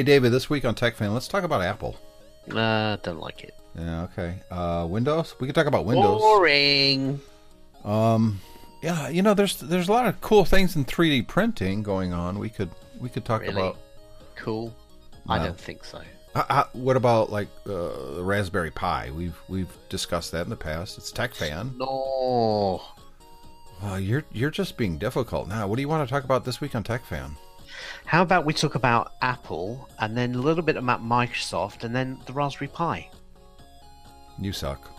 Speaker 5: Hey, David, this week on TechFan, let's talk about Apple.
Speaker 6: Uh, don't like it.
Speaker 5: Yeah, okay. Uh, Windows? We can talk about Windows.
Speaker 6: Boring.
Speaker 5: Um, yeah, you know, there's there's a lot of cool things in 3D printing going on. We could we could talk
Speaker 6: Really?
Speaker 5: about.
Speaker 6: Cool. I don't think so.
Speaker 5: Uh, uh, what about like uh, the Raspberry Pi? We've we've discussed that in the past. It's TechFan.
Speaker 6: No.
Speaker 5: Well, you're you're just being difficult now. What do you want to talk about this week on TechFan?
Speaker 6: How about we talk about Apple and then a little bit about Microsoft and then the Raspberry Pi?
Speaker 5: You suck.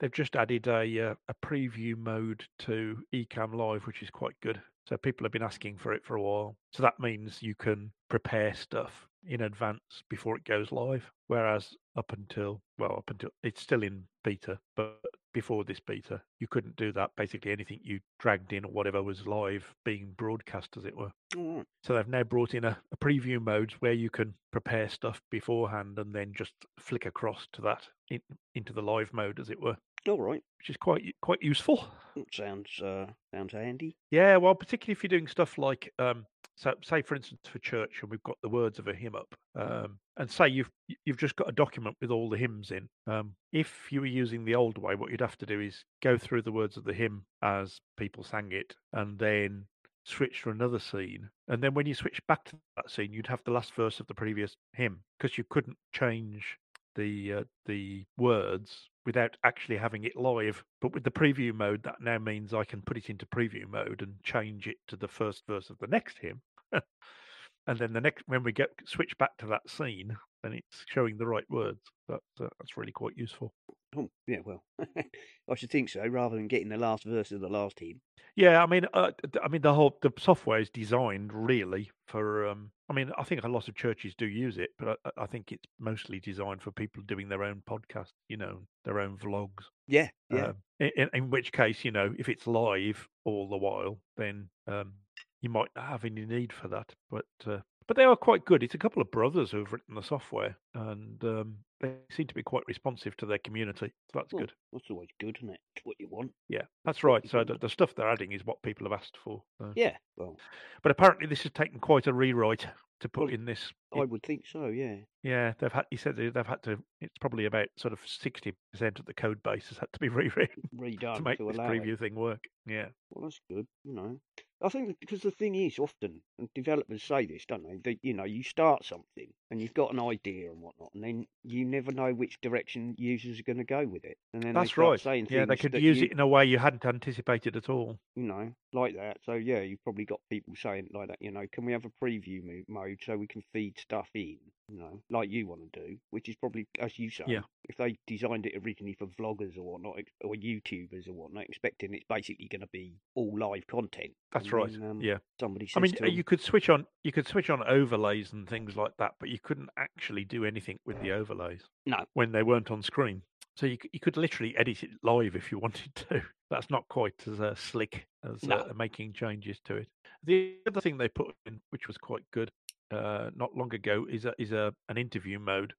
Speaker 3: They've just added a uh, a preview mode to Ecamm Live, which is quite good. So people have been asking for it for a while. So that means you can prepare stuff in advance before it goes live. Whereas up until well, up until it's still in beta, but before this beta, you couldn't do that. Basically, anything you dragged in or whatever was live being broadcast, as it were.
Speaker 7: Right.
Speaker 3: So they've now brought in a, a preview mode where you can prepare stuff beforehand and then just flick across to that in, into the live mode, as it were,
Speaker 7: All right.
Speaker 3: which is quite quite useful.
Speaker 7: Sounds uh, sounds handy.
Speaker 3: Yeah, well, particularly if you're doing stuff like, um, so say for instance for church, and we've got the words of a hymn up, um, and say you've you've just got a document with all the hymns in. Um, if you were using the old way, what you'd have to do is go through the words of the hymn as people sang it, and then switch to another scene. And then when you switch back to that scene, you'd have the last verse of the previous hymn because you couldn't change the uh, the words without actually having it live. But with the preview mode, that now means I can put it into preview mode and change it to the first verse of the next hymn. <laughs> and then the next when we get switch back to that scene, then it's showing the right words. That's uh, that's really quite useful.
Speaker 7: Oh, yeah, well, <laughs> I should think so, rather than getting the last verse of the last hymn.
Speaker 3: Yeah, I mean, uh, I mean, the whole the software is designed really for. Um, I mean, I think a lot of churches do use it, but I, I think it's mostly designed for people doing their own podcast, you know, their own vlogs.
Speaker 7: Yeah, yeah.
Speaker 3: Um, in, in- which case, you know, if it's live all the while, then um, you might not have any need for that. But uh, but they are quite good. It's a couple of brothers who've written the software, and um, they seem to be quite responsive to their community. So that's
Speaker 7: Well,
Speaker 3: good.
Speaker 7: That's always good, isn't it? It's what you want.
Speaker 3: Yeah, that's right. So the, the stuff they're adding is what people have asked for. so.
Speaker 7: Yeah, well,
Speaker 3: But apparently, this has taken quite a rewrite to put
Speaker 7: Well,
Speaker 3: in this.
Speaker 7: I would think so, yeah.
Speaker 3: yeah, they've had. He said they've had to. It's probably about sort of sixty percent of the code base has had to be <laughs> rewritten
Speaker 7: Redone
Speaker 3: to make
Speaker 7: to
Speaker 3: this
Speaker 7: allow
Speaker 3: preview
Speaker 7: it.
Speaker 3: thing work. Yeah.
Speaker 7: Well, that's good, you know. I think because the thing is, often, and developers say this, don't they? That, you know, you start something and you've got an idea and whatnot, and then you never know which direction users are going to go with it. And then
Speaker 3: That's right.
Speaker 7: saying
Speaker 3: Yeah, they could use
Speaker 7: you,
Speaker 3: it in a way you hadn't anticipated at all.
Speaker 7: you know, like that. So yeah, you've probably got people saying like that. You know, can we have a preview mode so we can feed stuff in?
Speaker 2: You know, like you want to do, which is probably, as you say,
Speaker 3: Yeah.
Speaker 2: if they designed it originally for vloggers or whatnot, or YouTubers or whatnot, expecting it's basically going to be all live content.
Speaker 3: That's
Speaker 2: and
Speaker 3: right.
Speaker 2: then, um,
Speaker 3: yeah.
Speaker 2: Somebody says
Speaker 3: I mean, uh, you could switch on you could switch on overlays and things like that, but you couldn't actually do anything with the overlays.
Speaker 2: No.
Speaker 3: when they weren't on screen. So you you could literally edit it live if you <laughs> wanted to. That's not quite as uh, slick as
Speaker 2: No.
Speaker 3: uh, making changes to it. The other thing they put in, which was quite good, uh, not long ago, is a, is a an interview mode.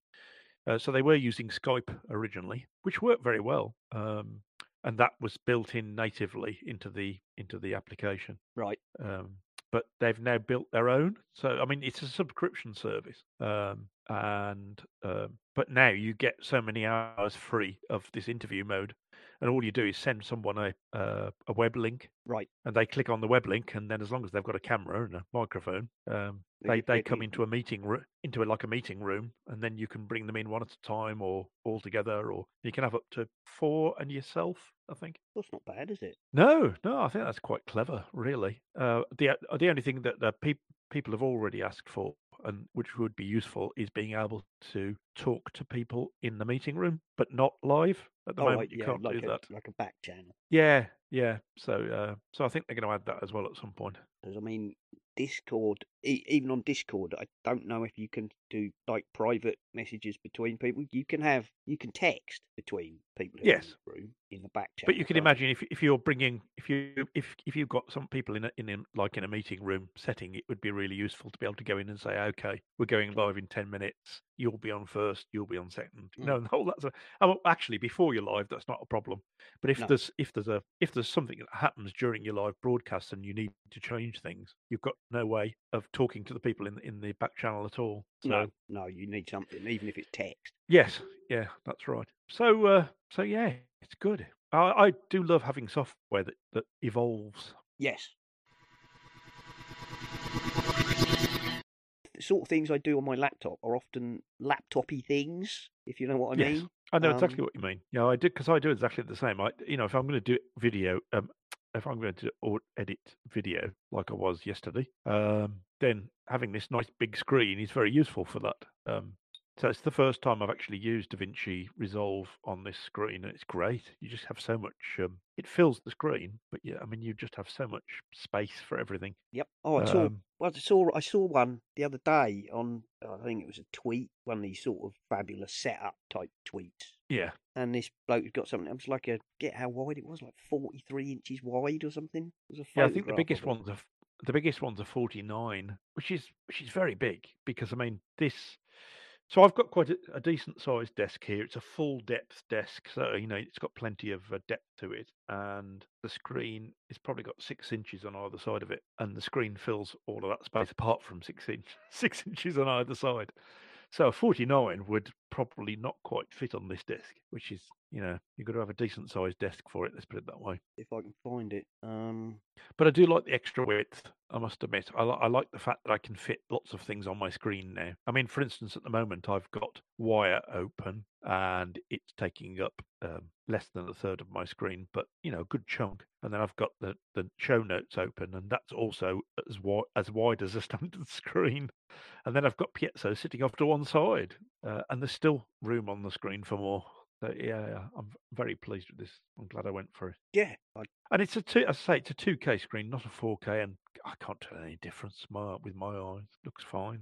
Speaker 3: Uh, so they were using Skype originally, which worked very well, um, and that was built in natively into the into the application.
Speaker 2: right,
Speaker 3: Um, but they've now built their own. So I mean, it's a subscription service, um, and um, but now you get so many hours free of this interview mode, and all you do is send someone a uh, a web link,
Speaker 2: right.
Speaker 3: and they click on the web link, and then as long as they've got a camera and a microphone, um,
Speaker 2: They
Speaker 3: they
Speaker 2: get-
Speaker 3: they
Speaker 2: get
Speaker 3: come into a meeting room, into a, like a meeting room, and then you can bring them in one at a time or all together, or you can have up to four and yourself. I think.
Speaker 2: That's not bad, is it?
Speaker 3: No, no, I think that's quite clever, really. Uh, the uh, the only thing that the peop people have already asked for, and which would be useful, is being able to talk to people in the meeting room, but not live. At the
Speaker 2: oh,
Speaker 3: moment,
Speaker 2: right,
Speaker 3: you
Speaker 2: yeah,
Speaker 3: can't
Speaker 2: like
Speaker 3: do
Speaker 2: a,
Speaker 3: that.
Speaker 2: like a back channel.
Speaker 3: Yeah, yeah. So, uh, so I think they're going to add that as well at some point.
Speaker 2: 'Cause, I mean, Discord, even on Discord, I don't know if you can do like private messages between people. You can have, you can text between people in
Speaker 3: Yes.
Speaker 2: the room in the back channel.
Speaker 3: But you can
Speaker 2: can't
Speaker 3: imagine if if you're bringing if you if if you've got some people in a, in a, like in a meeting room setting, it would be really useful to be able to go in and say, okay, we're going live in ten minutes. You'll be on first. You'll be on second.
Speaker 2: Mm.
Speaker 3: No, no, <laughs> that's a, oh, actually before you're live, that's not a problem. But if
Speaker 2: No.
Speaker 3: there's if there's a if there's something that happens during your live broadcast and you need to change things, you've got no way of talking to the people in in the back channel at all. So
Speaker 2: No, no, you need something, even if it's text.
Speaker 3: Yes, yeah, that's right. So, uh, so yeah, it's good. I, I do love having software that, that evolves.
Speaker 2: Yes. The sort of things I do on my laptop are often laptopy things, if you know what I
Speaker 3: Yes.
Speaker 2: mean.
Speaker 3: I know
Speaker 2: Um,
Speaker 3: exactly what you mean. Yeah, I do because I do exactly the same. I, you know, if I'm going to do video, um, if I'm going to edit video like I was yesterday, um, then having this nice big screen is very useful for that. Um, so it's the first time I've actually used DaVinci Resolve on this screen, and it's great. You just have so much. Um, it fills the screen, but yeah, I mean, you just have so much space for everything.
Speaker 2: Yep. Oh, I saw.
Speaker 3: Um,
Speaker 2: Well, I saw. I saw one the other day on. I think it was a tweet, one of these sort of fabulous setup type tweets.
Speaker 3: Yeah,
Speaker 2: And this bloke had got something. It was like a get how wide it was, like forty three inches wide or something. It was a
Speaker 3: Yeah, I think the biggest ones are the biggest ones are 49, which is which is very big because I mean this. So I've got quite a, a decent sized desk here. It's a full depth desk, so you know it's got plenty of uh, depth to it, and the screen is probably got six inches on either side of it, and the screen fills all of that space apart from six inch <laughs> six inches on either side. So a 49 would probably not quite fit on this desk, which is you know you've got to have a decent sized desk for it. Let's put it that way.
Speaker 2: If I can find it. Um.
Speaker 3: But I do like the extra width. I must admit, I, li- I like the fact that I can fit lots of things on my screen now. I mean, for instance, at the moment I've got Wire open and it's taking up um, less than a third of my screen, but you know, a good chunk. And then I've got the the show notes open, and that's also as wide as wide as a <laughs> standard screen. And then I've got Piezo sitting off to one side, uh, and there's still room on the screen for more. So yeah, yeah, I'm very pleased with this. I'm glad I went for it.
Speaker 2: Yeah. I,
Speaker 3: And it's a two, I say, it's a 2K screen, not a 4K, and I can't tell any difference my, with my eyes. Looks fine.